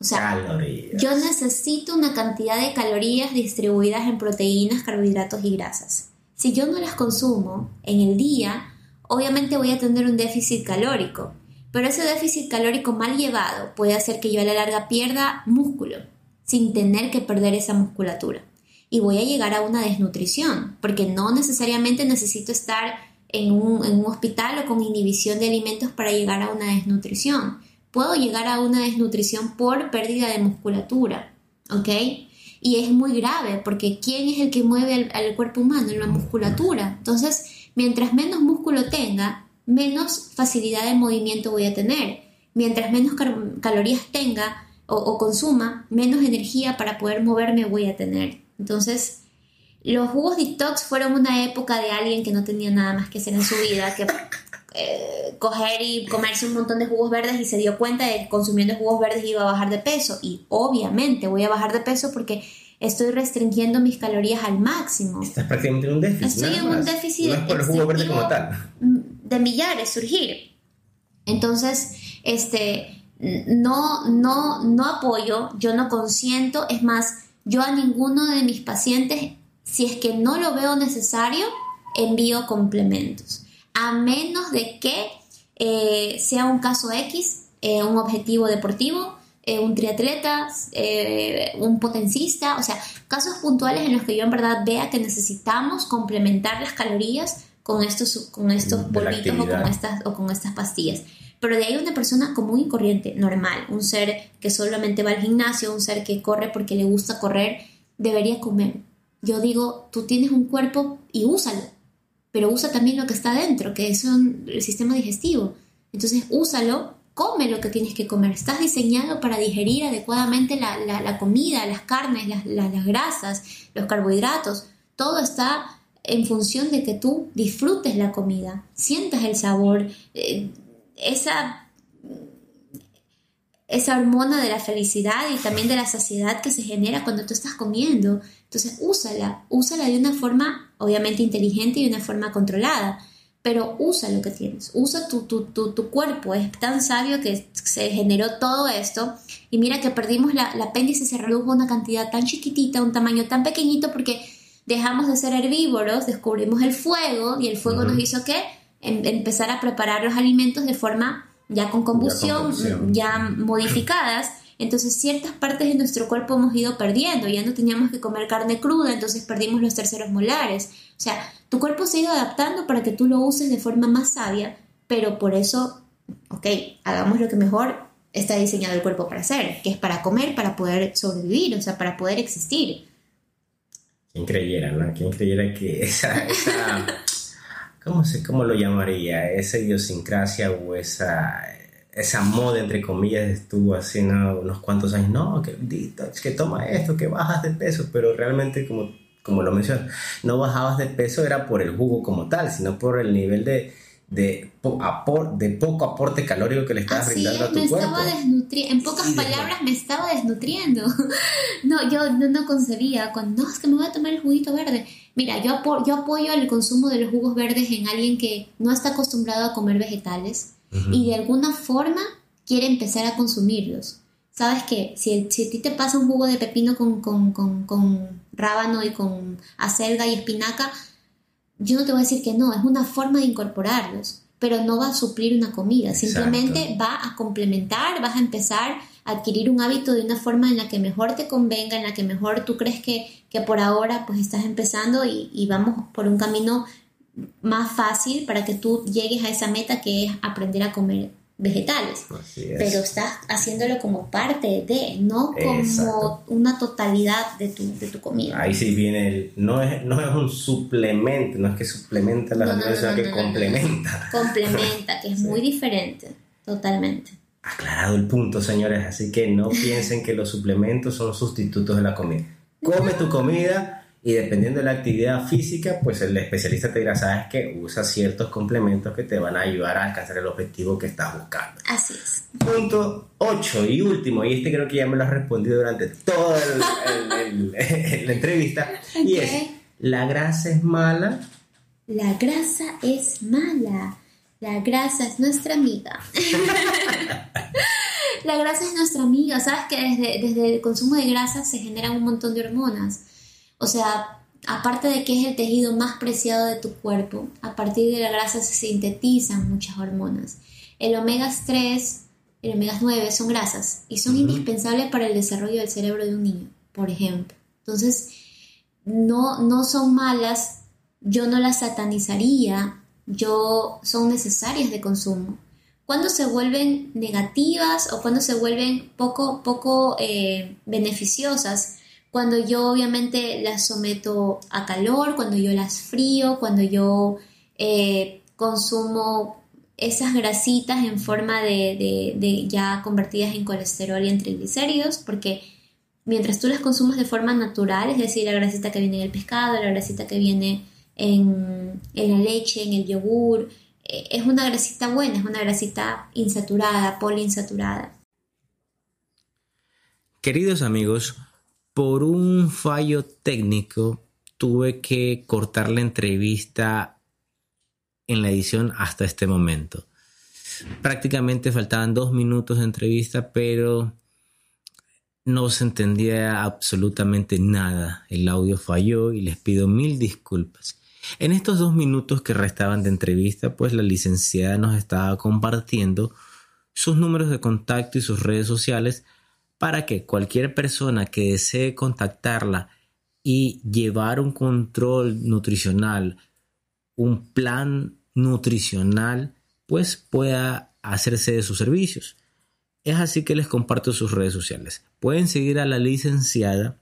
B: O sea,
A: Calorías.
B: yo necesito una cantidad de calorías distribuidas en proteínas, carbohidratos y grasas. Si yo no las consumo en el día, obviamente voy a tener un déficit calórico. Pero ese déficit calórico mal llevado puede hacer que yo a la larga pierda músculo sin tener que perder esa musculatura. Y voy a llegar a una desnutrición, porque no necesariamente necesito estar en un, hospital o con inhibición de alimentos para llegar a una desnutrición. Puedo llegar a una desnutrición por pérdida de musculatura, ¿ok? Y es muy grave, porque ¿quién es el que mueve al, al cuerpo humano? La musculatura. Entonces, mientras menos músculo tenga, menos facilidad de movimiento voy a tener. Mientras menos calorías tenga o, o consuma, menos energía para poder moverme voy a tener. Entonces, los jugos detox fueron una época de alguien que no tenía nada más que hacer en su vida, que [LAUGHS] eh, coger y comerse un montón de jugos verdes y se dio cuenta de que consumiendo jugos verdes iba a bajar de peso. Y obviamente voy a bajar de peso porque estoy restringiendo mis calorías al máximo.
A: Estás prácticamente en un déficit.
B: Estoy en un déficit
A: No es por el jugo verde como tal.
B: de millares surgir. Entonces, este, no, no, no apoyo, yo no consiento, es más, yo a ninguno de mis pacientes, si es que no lo veo necesario, envío complementos. A menos de que eh, sea un caso X, eh, un objetivo deportivo, eh, un triatleta, eh, un potencista, o sea, casos puntuales en los que yo en verdad vea que necesitamos complementar las calorías con estos, con estos polvitos o con, estas, o con estas pastillas. Pero de ahí una persona común y corriente, normal, un ser que solamente va al gimnasio, un ser que corre porque le gusta correr, debería comer. Yo digo, tú tienes un cuerpo y úsalo, pero usa también lo que está dentro, que es un- el sistema digestivo. Entonces, úsalo, come lo que tienes que comer. Estás diseñado para digerir adecuadamente la, la- comida, las carnes, las, las- las grasas, los carbohidratos. Todo está en función de que tú disfrutes la comida, sientas el sabor, eh, esa, esa hormona de la felicidad y también de la saciedad que se genera cuando tú estás comiendo. Entonces, úsala, úsala de una forma obviamente inteligente y de una forma controlada, pero usa lo que tienes, usa tu, tu, tu, tu cuerpo, es tan sabio que se generó todo esto y mira que perdimos la, la apéndice, se redujo una cantidad tan chiquitita, un tamaño tan pequeñito porque dejamos de ser herbívoros, descubrimos el fuego y el fuego nos hizo que Em- empezar a preparar los alimentos de forma ya con combustión,
A: combustión.
B: ya modificadas. Entonces ciertas partes de nuestro cuerpo hemos ido perdiendo, ya no teníamos que comer carne cruda, entonces perdimos los terceros molares. O sea, tu cuerpo se ha ido adaptando para que tú lo uses de forma más sabia, pero por eso, ok, hagamos lo que mejor está diseñado el cuerpo para hacer, que es para comer, para poder sobrevivir, o sea, para poder existir.
A: ¿Quién creyera, no? ¿Quién creyera que esa, esa [LAUGHS] ¿cómo, se, ¿cómo lo llamaría? Esa idiosincrasia o esa, esa moda, entre comillas, estuvo así ¿no? unos cuantos años. No, que detox, que toma esto, que bajas de peso, pero realmente, como, como lo mencionas, no bajabas de peso era por el jugo como tal, sino por el nivel de, de, po- apor- de poco aporte calórico que le estabas
B: Así
A: brindando
B: es,
A: a tu
B: me
A: cuerpo.
B: estaba. En pocas
A: Sí,
B: palabras, me estaba desnutriendo. [LAUGHS] no, yo no, no concebía cuando, no, es que me voy a tomar el juguito verde. Mira, yo, apo- yo apoyo el consumo de los jugos verdes en alguien que no está acostumbrado a comer vegetales Y de alguna forma quiere empezar a consumirlos. ¿Sabes qué? Si, si a ti te pasa un jugo de pepino con, con, con, con rábano y con acelga y espinaca, yo no te voy a decir que no, es una forma de incorporarlos, pero no va a suplir una comida,
A: Exacto.
B: simplemente va a complementar, vas a empezar a adquirir un hábito de una forma en la que mejor te convenga, en la que mejor tú crees que, que por ahora pues estás empezando y, y vamos por un camino más fácil para que tú llegues a esa meta que es aprender a comer vegetales.
A: Así es.
B: Pero estás haciéndolo como parte de, no como
A: Exacto.
B: una totalidad de tu, de tu comida.
A: Ahí sí viene el. No es, no es un suplemento, no es que suplementa las
B: No,
A: alimentos,
B: no,
A: sino que
B: no, no, no, no.
A: complementa. [LAUGHS]
B: Complementa, que es
A: Sí.
B: muy diferente, totalmente.
A: aclarado el punto, señores. Así que no piensen que los suplementos son sustitutos de la comida. Come tu comida y dependiendo de la actividad física, pues el especialista te dirá, sabes que usa ciertos complementos que te van a ayudar a alcanzar el objetivo que estás buscando.
B: Así es.
A: Punto 8 y último, y este creo que ya me lo has respondido durante toda la entrevista, y es, ¿la grasa es mala?
B: La grasa es mala. La grasa es nuestra amiga. [LAUGHS] la grasa es nuestra amiga. Sabes que desde, desde el consumo de grasa se generan un montón de hormonas o sea, aparte de que es el tejido más preciado de tu cuerpo, a partir de la grasa se sintetizan muchas hormonas. El omega 3, el omega 9 son grasas y son indispensables para el desarrollo del cerebro de un niño, por ejemplo. Entonces, no, no son malas, yo no las satanizaría, yo son necesarias de consumo. Cuando se vuelven negativas o cuando se vuelven poco, poco eh, beneficiosas, cuando yo obviamente las someto a calor, cuando yo las frío, cuando yo eh, consumo esas grasitas en forma de, ya convertidas en colesterol y en triglicéridos, porque mientras tú las consumes de forma natural, es decir, la grasita que viene en el pescado, la grasita que viene en, la leche, en el yogur, eh, es una grasita buena, es una grasita insaturada, poliinsaturada.
A: Queridos amigos, por un fallo técnico tuve que cortar la entrevista en la edición hasta este momento. Prácticamente faltaban dos minutos de entrevista, pero no se entendía absolutamente nada. El audio falló y les pido mil disculpas. En estos dos minutos que restaban de entrevista, pues la licenciada nos estaba compartiendo sus números de contacto y sus redes sociales para que cualquier persona que desee contactarla y llevar un control nutricional, un plan nutricional, pues pueda hacerse de sus servicios. Es así que les comparto sus redes sociales. Pueden seguir a la licenciada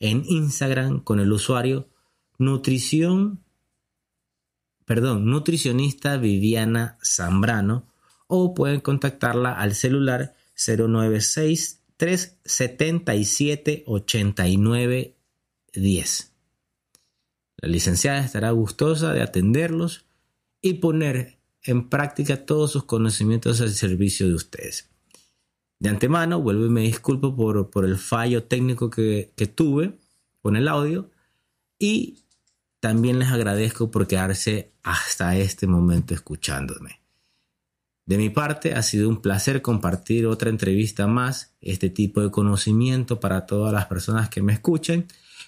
A: en Instagram con el usuario nutrición, perdón, nutricionista Viviana Zambrano o pueden contactarla al celular 096 377 89 10. La licenciada estará gustosa de atenderlos y poner en práctica todos sus conocimientos al servicio de ustedes. De antemano, vuelvo y me disculpo por, por el fallo técnico que, que tuve con el audio y también les agradezco por quedarse hasta este momento escuchándome. De mi parte, ha sido un placer compartir otra entrevista más, este tipo de conocimiento para todas las personas que me escuchen.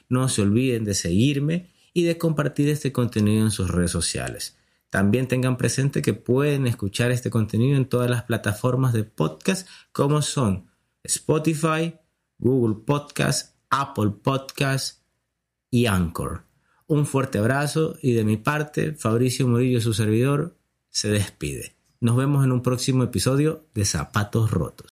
A: No se olviden de seguirme y de compartir este contenido en sus redes sociales. También tengan presente que pueden escuchar este contenido en todas las plataformas de podcast como son Spotify, Google Podcast, Apple Podcast y Anchor. Un fuerte abrazo y de mi parte, Fabricio Murillo, su servidor, se despide. Nos vemos en un próximo episodio de Zapatos Rotos.